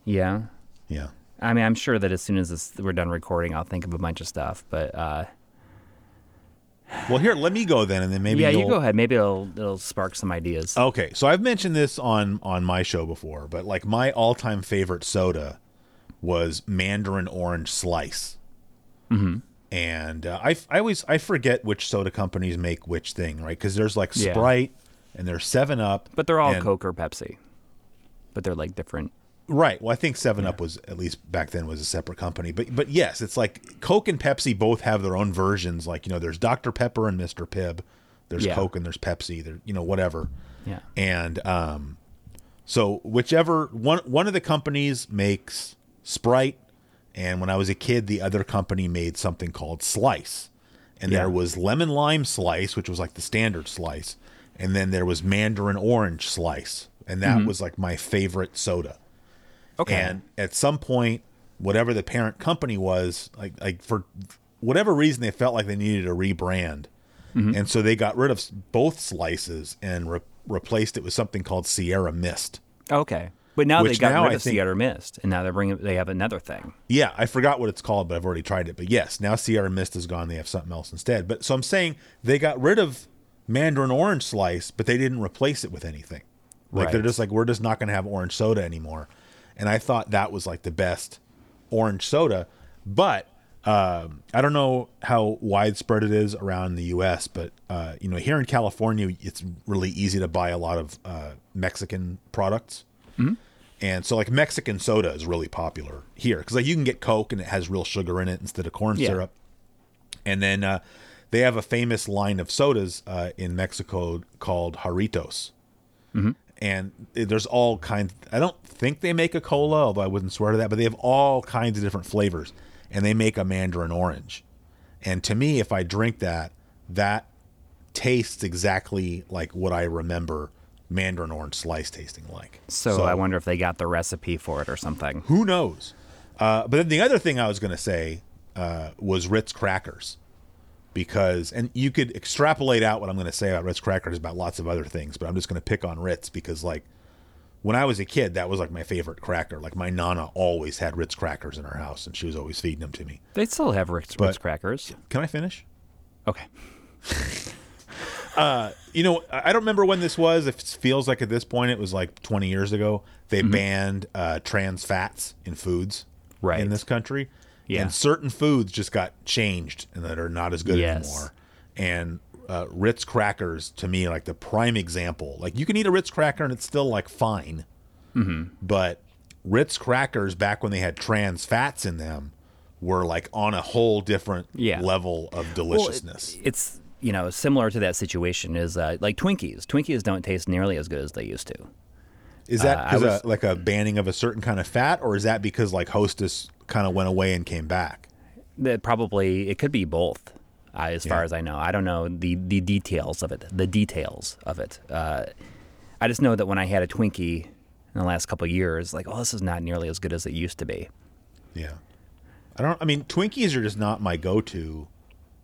Yeah, Yeah, I mean, I'm sure that as soon as this, we're done recording, I'll think of a bunch of stuff. But uh, well, here let me go then, and then maybe yeah, you go ahead. Maybe it'll it'll spark some ideas. Okay, so I've mentioned this on on my show before, but like my all time favorite soda was Mandarin Orange Slice. Mm-hmm. And uh, I I always I forget which soda companies make which thing, right? Because there's like Yeah. Sprite and there's Seven Up, but they're all and- Coke or Pepsi. But they're like different. Right. Well, I think Seven Up was at least back then was a separate company, but but yes, it's like Coke and Pepsi both have their own versions. Like you know, there's Dr Pepper and Mr Pibb. There's Yeah. Coke and there's Pepsi. There, you know, whatever. Yeah. And um, So whichever one one of the companies makes Sprite, and when I was a kid, the other company made something called Slice, and Yeah. there was lemon lime slice, which was like the standard slice, and then there was mandarin orange slice, and that mm-hmm. was like my favorite soda. Okay. And at some point, whatever the parent company was, like like for whatever reason, they felt like they needed a rebrand, mm-hmm. and so they got rid of both slices and re- replaced it with something called Sierra Mist. okay. But now they got now rid I of think- Sierra Mist, and now they're bringing. They have another thing. Yeah, I forgot what it's called, but I've already tried it. But yes, now Sierra Mist is gone. They have something else instead. But so I'm saying they got rid of Mandarin Orange Slice, but they didn't replace it with anything. Like they're just like we're just not going to have orange soda anymore. And I thought that was like the best orange soda. But um, I don't know how widespread it is around the U.S. But uh, you know, here in California, it's really easy to buy a lot of uh, Mexican products. And so, like Mexican soda is really popular here because like you can get Coke and it has real sugar in it instead of corn Yeah. syrup. And then uh, they have a famous line of sodas uh, in Mexico called Jarritos. And there's all kinds. I don't think they make a cola, although I wouldn't swear to that. But they have all kinds of different flavors, and they make a mandarin orange. And to me, if I drink that, that tastes exactly like what I remember mandarin orange slice tasting like. So, I wonder if they got the recipe for it or something. Who knows? Uh, but then the other thing I was going to say uh, was Ritz crackers, because and you could extrapolate out what I'm going to say about Ritz crackers about lots of other things, but I'm just going to pick on Ritz because like when I was a kid, that was like my favorite cracker. Like my nana always had Ritz crackers in her house, and she was always feeding them to me. They still have Ritz, Ritz crackers. Can I finish? Okay. You know, I don't remember when this was. If it feels like at this point it was like 20 years ago, they banned uh, trans fats in foods Right. in this country. Yeah. And certain foods just got changed and that are not as good Yes. anymore. And uh, Ritz crackers, to me, like the prime example. Like you can eat a Ritz cracker and it's still like fine. Mm-hmm. But Ritz crackers, back when they had trans fats in them, were like on a whole different Yeah. level of Well, it- deliciousness. it's you know similar to that situation is uh, like Twinkies. Twinkies don't taste nearly as good as they used to. Is that Uh, I because like a banning of a certain kind of fat, or is that because like Hostess kind of went away and came back? That probably it could be both, uh, as far as I know. I don't know the the details of it. The details of it. Uh, I just know that when I had a Twinkie in the last couple of years, like oh, this is not nearly as good as it used to be. Yeah, I don't. I mean, Twinkies are just not my go-to.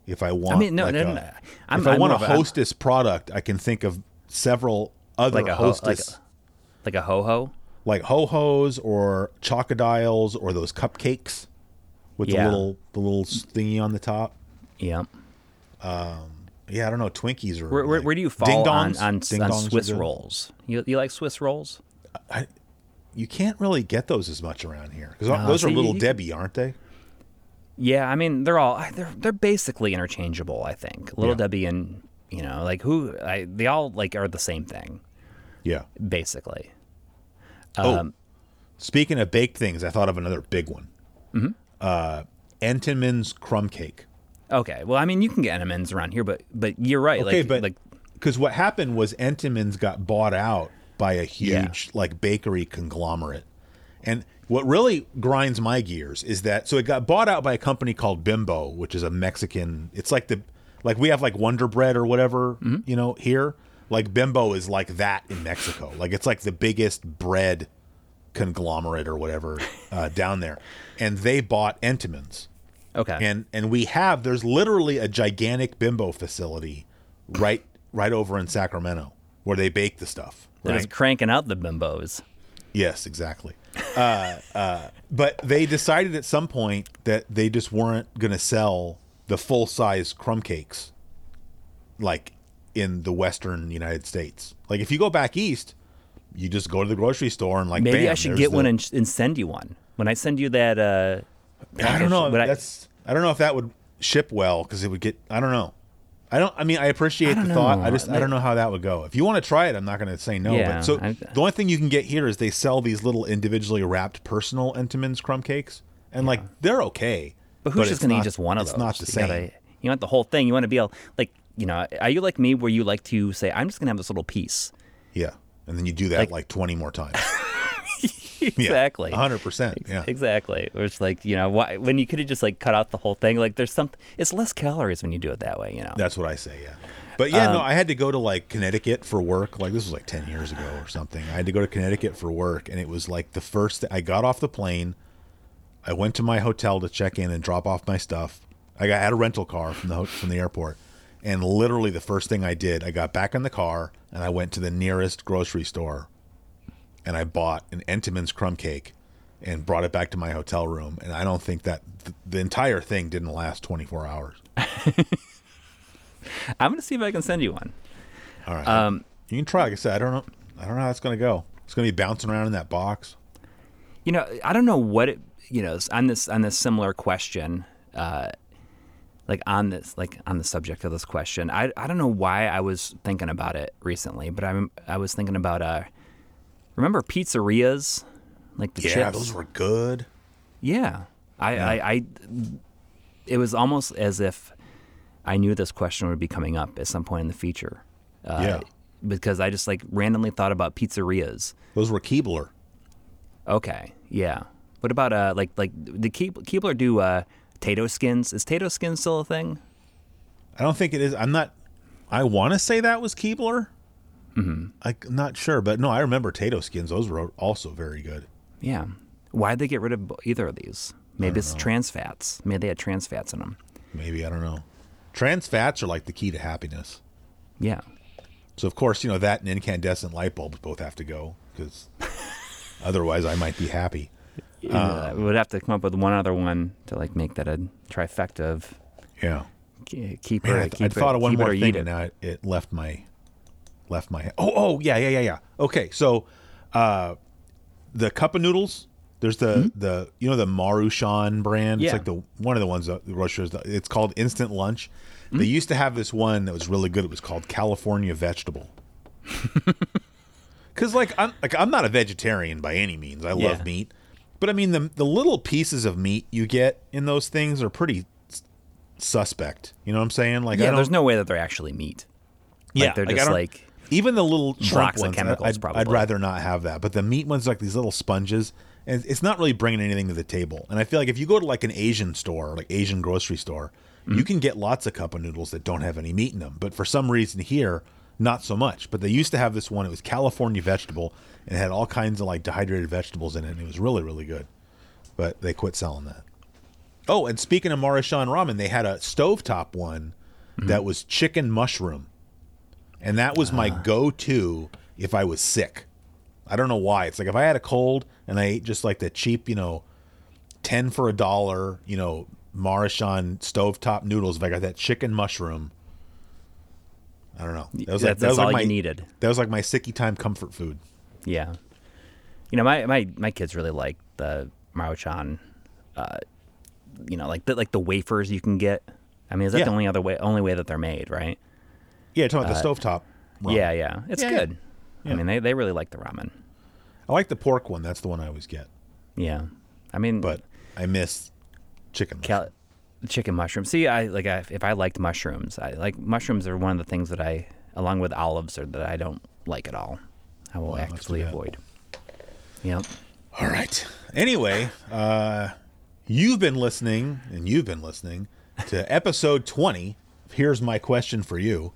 If I want, I mean, no, like no, no, no. I'm- if I I'm want a more of a- I'm- Hostess product, I can think of several other Like a ho- like Hostess, Like a ho ho. like ho hos or chocodiles or those cupcakes with the little the little thingy on the top. Yeah. Um, yeah, I don't know. Twinkies or Where, where, like- where do you fall on on, on Swiss rolls? You you like Swiss rolls? You can't really get those as much around here because No, those are see, little you- Debbie, aren't they? Yeah, I mean they're all they're they're basically interchangeable. I think Little Yeah. Debbie and you know like who I, they all like are the same thing Yeah. basically. Oh, Um, speaking of baked things, I thought of another big one. Mm-hmm. Uh, Entenmann's crumb cake. Okay, well I mean you can get Entenmann's around here, but but you're right. Okay, like, but like because what happened was Entenmann's got bought out by a Yeah. huge like bakery conglomerate, and what really grinds my gears is that so it got bought out by a company called Bimbo, which is a Mexican. It's like the like we have like Wonder Bread or whatever, Mm-hmm. you know, here. Like Bimbo is like that in Mexico. Like it's like the biggest bread conglomerate or whatever uh, down there, and they bought Entenmann's okay, and and we have there's literally a gigantic bimbo facility right right over in Sacramento where they bake the stuff. they're Right? just cranking out the bimbos. yes, exactly. Uh, uh, but they decided at some point that they just weren't going to sell the full size crumb cakes like in the western United States. Like if you go back east, you just go to the grocery store and like Maybe bam, I should get the- one and, and send you one when I send you that. Uh, I don't know. But I- That's I don't know if that would ship well because it would get. I don't know. I don't. I mean, I appreciate I the thought. I just I don't know how that would go. If you want to try it, I'm not going to say no. Yeah, but so I- the only thing you can get here is they sell these little individually wrapped personal Entenmann's crumb cakes, and like they're okay. but who's just going to eat just one of it's those? not the You same. gotta- you want the whole thing. You want to be able like you know. Are you like me where you like to say I'm just going to have this little piece? Yeah. and then you do that Like- like, 20 more times. Exactly. Yeah, 100%. Yeah. Exactly. It's like, you know, why, when you could have just like cut out the whole thing, like there's some, it's less calories when you do it that way, you know? That's what I say, yeah. But yeah, Um, no, I had to go to like Connecticut for work. Like this was like 10 years ago or something. I had to go to Connecticut for work and it was like the first I got off the plane. I went to my hotel to check in and drop off my stuff. I got I had a rental car from the from the airport. And literally the first thing I did, I got back in the car and I went to the nearest grocery store and I bought an Entenmann's crumb cake and brought it back to my hotel room. And I don't think that th- the entire thing didn't last 24 hours. I'm going to see if I can send you one. All right. Um, you can try. Like I said, I don't know. I don't know how it's going to go. It's going to be bouncing around in that box. You know, I don't know what it, you know, on this, on this similar question, uh, like on this, like on the subject of this question, I, I don't know why I was thinking about it recently, but I'm, I was thinking about, uh, remember Pizzarias? Like the Yeah, chips? those were good. Yeah. I, I, I, it was almost as if I knew this question would be coming up at some point in the future. Uh, Yeah. Because I just like randomly thought about Pizzarias. Those were Keebler. Okay. Yeah. What about, uh, like, like, did Keeb- Keebler do, uh, Tato skins? Is Tato skin still a thing? I don't think it is. I'm not. I want to say that was Keebler. Mm-hmm. I'm not sure, but no, I remember Tato skins. Those were also very good. Yeah. Why'd they get rid of either of these? Maybe it's trans fats. Maybe they had trans fats in them. Maybe I don't know. Trans fats are like the key to happiness. Yeah. So of course, you know that and incandescent light bulbs both have to go because otherwise I might be happy. Uh, we would have to come up with one other one to like make that a trifecta of Yeah. keep Man, it. I, th- keep I it, thought of one more thing, and now it, it left my left my head. Oh, oh, yeah, yeah, yeah, yeah. Okay, so uh, the cup of noodles. There's the the you know the Maruchan brand. Yeah. It's like the one of the ones that the Russia's. It's called Instant Lunch. Hmm? They used to have this one that was really good. It was called California Vegetable. Because like I'm like I'm not a vegetarian by any means. I Yeah. love meat, but I mean the the little pieces of meat you get in those things are pretty suspect. You know what I'm saying? Like Yeah, there's no way that they're actually meat. yeah, they're like, just like even the little of ones. I- chemicals, I'd, I'd rather not have that. But the meat ones, like these little sponges, and it's not really bringing anything to the table. And I feel like if you go to like an Asian store, like Asian grocery store, Mm-hmm. you can get lots of cup of noodles that don't have any meat in them. But for some reason here, not so much. But they used to have this one. It was California vegetable, and it had all kinds of like dehydrated vegetables in it, and it was really really good. But they quit selling that. Oh, and speaking of Maruchan ramen, they had a stovetop one Mm-hmm. that was chicken mushroom. And that was Ah. my go to if I was sick. I don't know why. It's like if I had a cold and I ate just like the cheap, you know, 10 for a dollar, you know, Maruchan stovetop noodles, if I got that chicken mushroom, I don't know. That was like, That's- that was that's like all my, you needed. That was like my sicky time comfort food. yeah. You know, my my my kids really like the Maruchan, uh, you know, like the like the wafers you can get. I mean, is that Yeah. the only other way only way that they're made, right? Yeah, talking about the stovetop. ramen. Uh, Yeah, yeah, it's Yeah, yeah. good. I mean, they they really like the ramen. I like the pork one. That's the one I always get. Yeah, I mean, But I miss chicken. Cal- chicken mushrooms. See, I like I, if I liked mushrooms, I like mushrooms are one of the things that I, along with olives, are that I don't like at all. I will that's actively avoid. Yep. All right. Anyway, uh, you've been listening, and you've been listening to episode 20. Here's my question for you.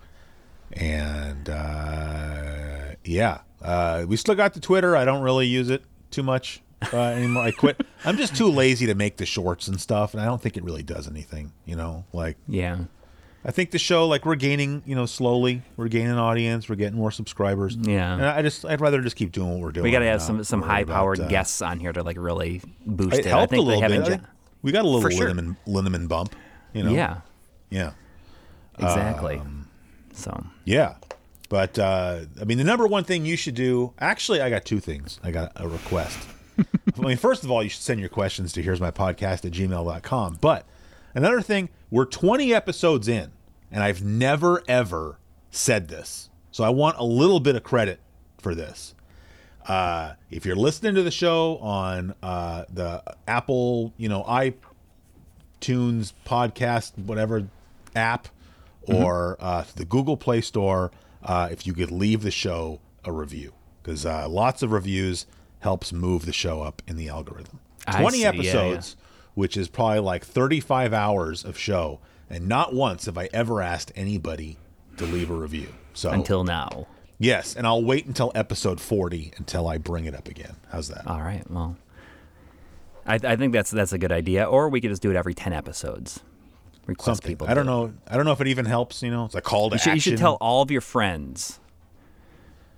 And uh, yeah, uh, we still got the Twitter. I don't really use it too much uh, anymore. I quit. I'm just too lazy to make the shorts and stuff, and I don't think it really does anything. You know, like Yeah. I think the show, like we're gaining, you know, slowly. We're gaining audience. We're getting more subscribers. Yeah. and I just, I'd rather just keep doing what we're doing. We got to have some some high powered uh, guests on here to like really boost It it. helped I think a little they bit. haven't. I ju- we got a little For sure. bump. You know. Yeah. Yeah. Exactly. Um, so Yeah. But uh, I mean, the number one thing you should do. Actually, I got two things. I got a request. I mean, first of all, you should send your questions to here's my podcast at gmail.com. But another thing, we're 20 episodes in, and I've never ever said this. So I want a little bit of credit for this. Uh, if you're listening to the show on uh, the Apple, you know, iTunes podcast, whatever app, or uh, the Google Play Store, uh, if you could leave the show a review. because uh, lots of reviews helps move the show up in the algorithm. I 20 see, yeah, episodes, which is probably like 35 hours of show, and not once have I ever asked anybody to leave a review. So Until now. yes, and I'll wait until episode 40 until I bring it up again. How's that? All right. Well, I, I think that's that's a good idea. Or we could just do it every ten episodes. Request Something. people. I don't know. I don't know if it even helps. You know, it's a call to You should, you should tell all of your friends,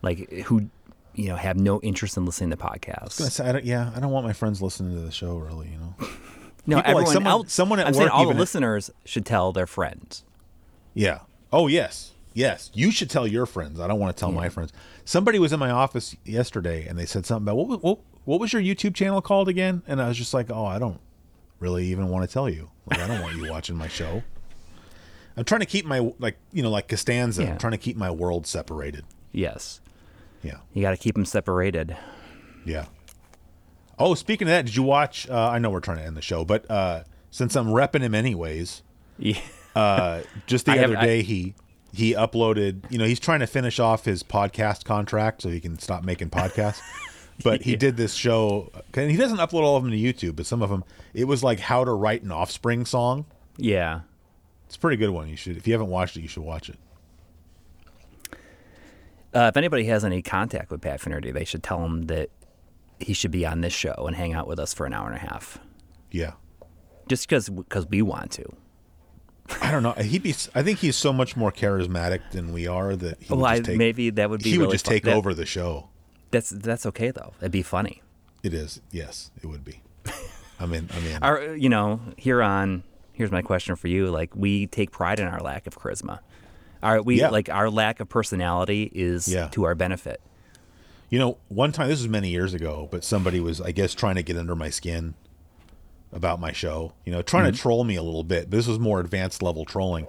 like who, you know, have no interest in listening to podcasts. I say, I don't, yeah, I don't want my friends listening to the show. Really, you know. no, people like everyone someone- else. someone at I'm saying work all the listeners should tell their friends. Yeah. Oh yes, yes. You should tell your friends. I don't want to tell my friends. Somebody was in my office yesterday, and they said something about what what what was your YouTube channel called again? And I was just like, oh, I don't really even want to tell you. Like, I don't want you watching my show. I'm trying to keep my like you know like Costanza. Yeah. I'm trying to keep my world separated. Yes, Yeah. you got to keep them separated. Yeah. Oh, speaking of that, did you watch? Uh, I know we're trying to end the show, but uh, since I'm repping him anyways, Yeah. uh, just the I have- other I- day he he uploaded. You know, he's trying to finish off his podcast contract so he can stop making podcasts. But he did this show, and he doesn't upload all of them to YouTube, but some of them. It was like how to write an Offspring song. yeah. It's a pretty good one. You should, if you haven't watched it, you should watch it. Uh, if anybody has any contact with Pat Finnerty, they should tell him that he should be on this show and hang out with us for an hour and a half, Yeah, just because because we want to. I don't know. He'd be. I think he's so much more charismatic than we are that he Well, would I, just take, maybe that would be he would just fun- take that- over the show. That's that's okay though. It'd be funny. It is. Yes, it would be. I mean. I mean. Our, you know, here on here's my question for you. Like we take pride in our lack of charisma. Our we Yeah. like our lack of personality is Yeah. to our benefit. You know, one time this was many years ago, but somebody was, I guess, trying to get under my skin about my show. You know, trying Mm-hmm. to troll me a little bit. This was more advanced level trolling.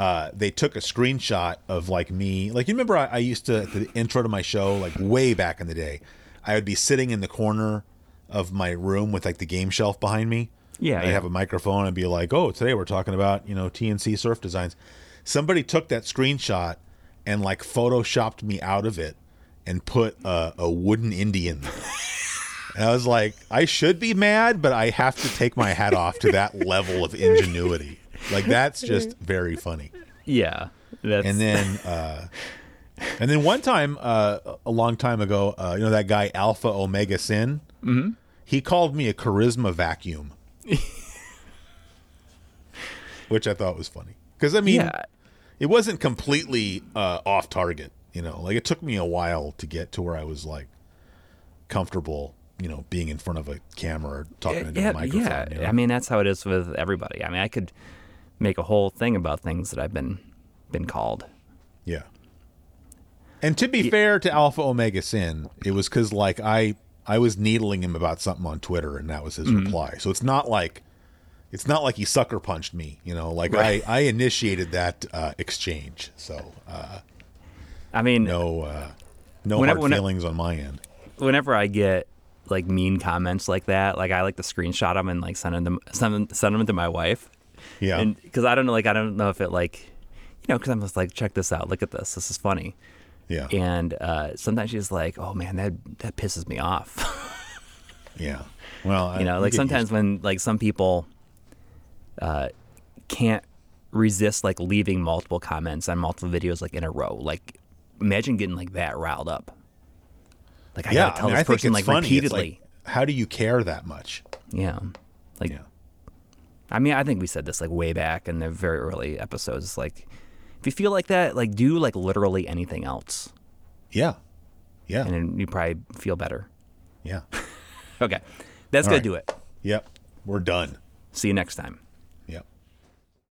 Uh, they took a screenshot of like me, like you remember I, I used to the intro to my show, like way back in the day. I would be sitting in the corner of my room with like the game shelf behind me. Yeah, I'd yeah. have a microphone and be like, "Oh, today we're talking about you know T&C surf designs." Somebody took that screenshot and like photoshopped me out of it and put a, a wooden Indian. and I was like, I should be mad, but I have to take my hat off to that level of ingenuity. Like that's just very funny. Yeah. That's, And then, uh, and then one time, uh, a long time ago, uh, you know that guy AlphaOmegaSin. Mm-hmm. He called me a charisma vacuum, which I thought was funny because I mean, yeah. it wasn't completely uh, off target. You know, like it took me a while to get to where I was like comfortable. You know, being in front of a camera or talking into yeah, a microphone. yeah. you know? I mean, that's how it is with everybody. I mean, I could make a whole thing about things that I've been been called. Yeah. And to be fair to AlphaOmegaSin, it was because like I I was needling him about something on Twitter, and that was his Mm-hmm. reply. So it's not like it's not like he sucker punched me, you know. Like I I initiated that uh, exchange, so uh, I mean, no uh, no Whenever- hard feelings on my end. whenever I get like mean comments like that, like I like to screenshot them and like send them send them, send them to my wife. Yeah, And because I don't know, like I don't know if it like, you know, because I'm just like, check this out, look at this, this is funny. yeah, And uh, sometimes she's like, oh man, that that pisses me off. yeah. Well, you know, like sometimes when like some people uh, can't resist like leaving multiple comments on multiple videos like in a row. Like imagine getting like that riled up. Like I yeah, gotta tell I mean, this I person like funny. Repeatedly. like, how do you care that much? yeah. Like Yeah, I mean, I think we said this like way back in the very early episodes. Like, if you feel like that, like do like literally anything else, yeah, yeah, and then you probably feel better. yeah. Okay, that's All gonna do it. Yep, we're done. See you next time.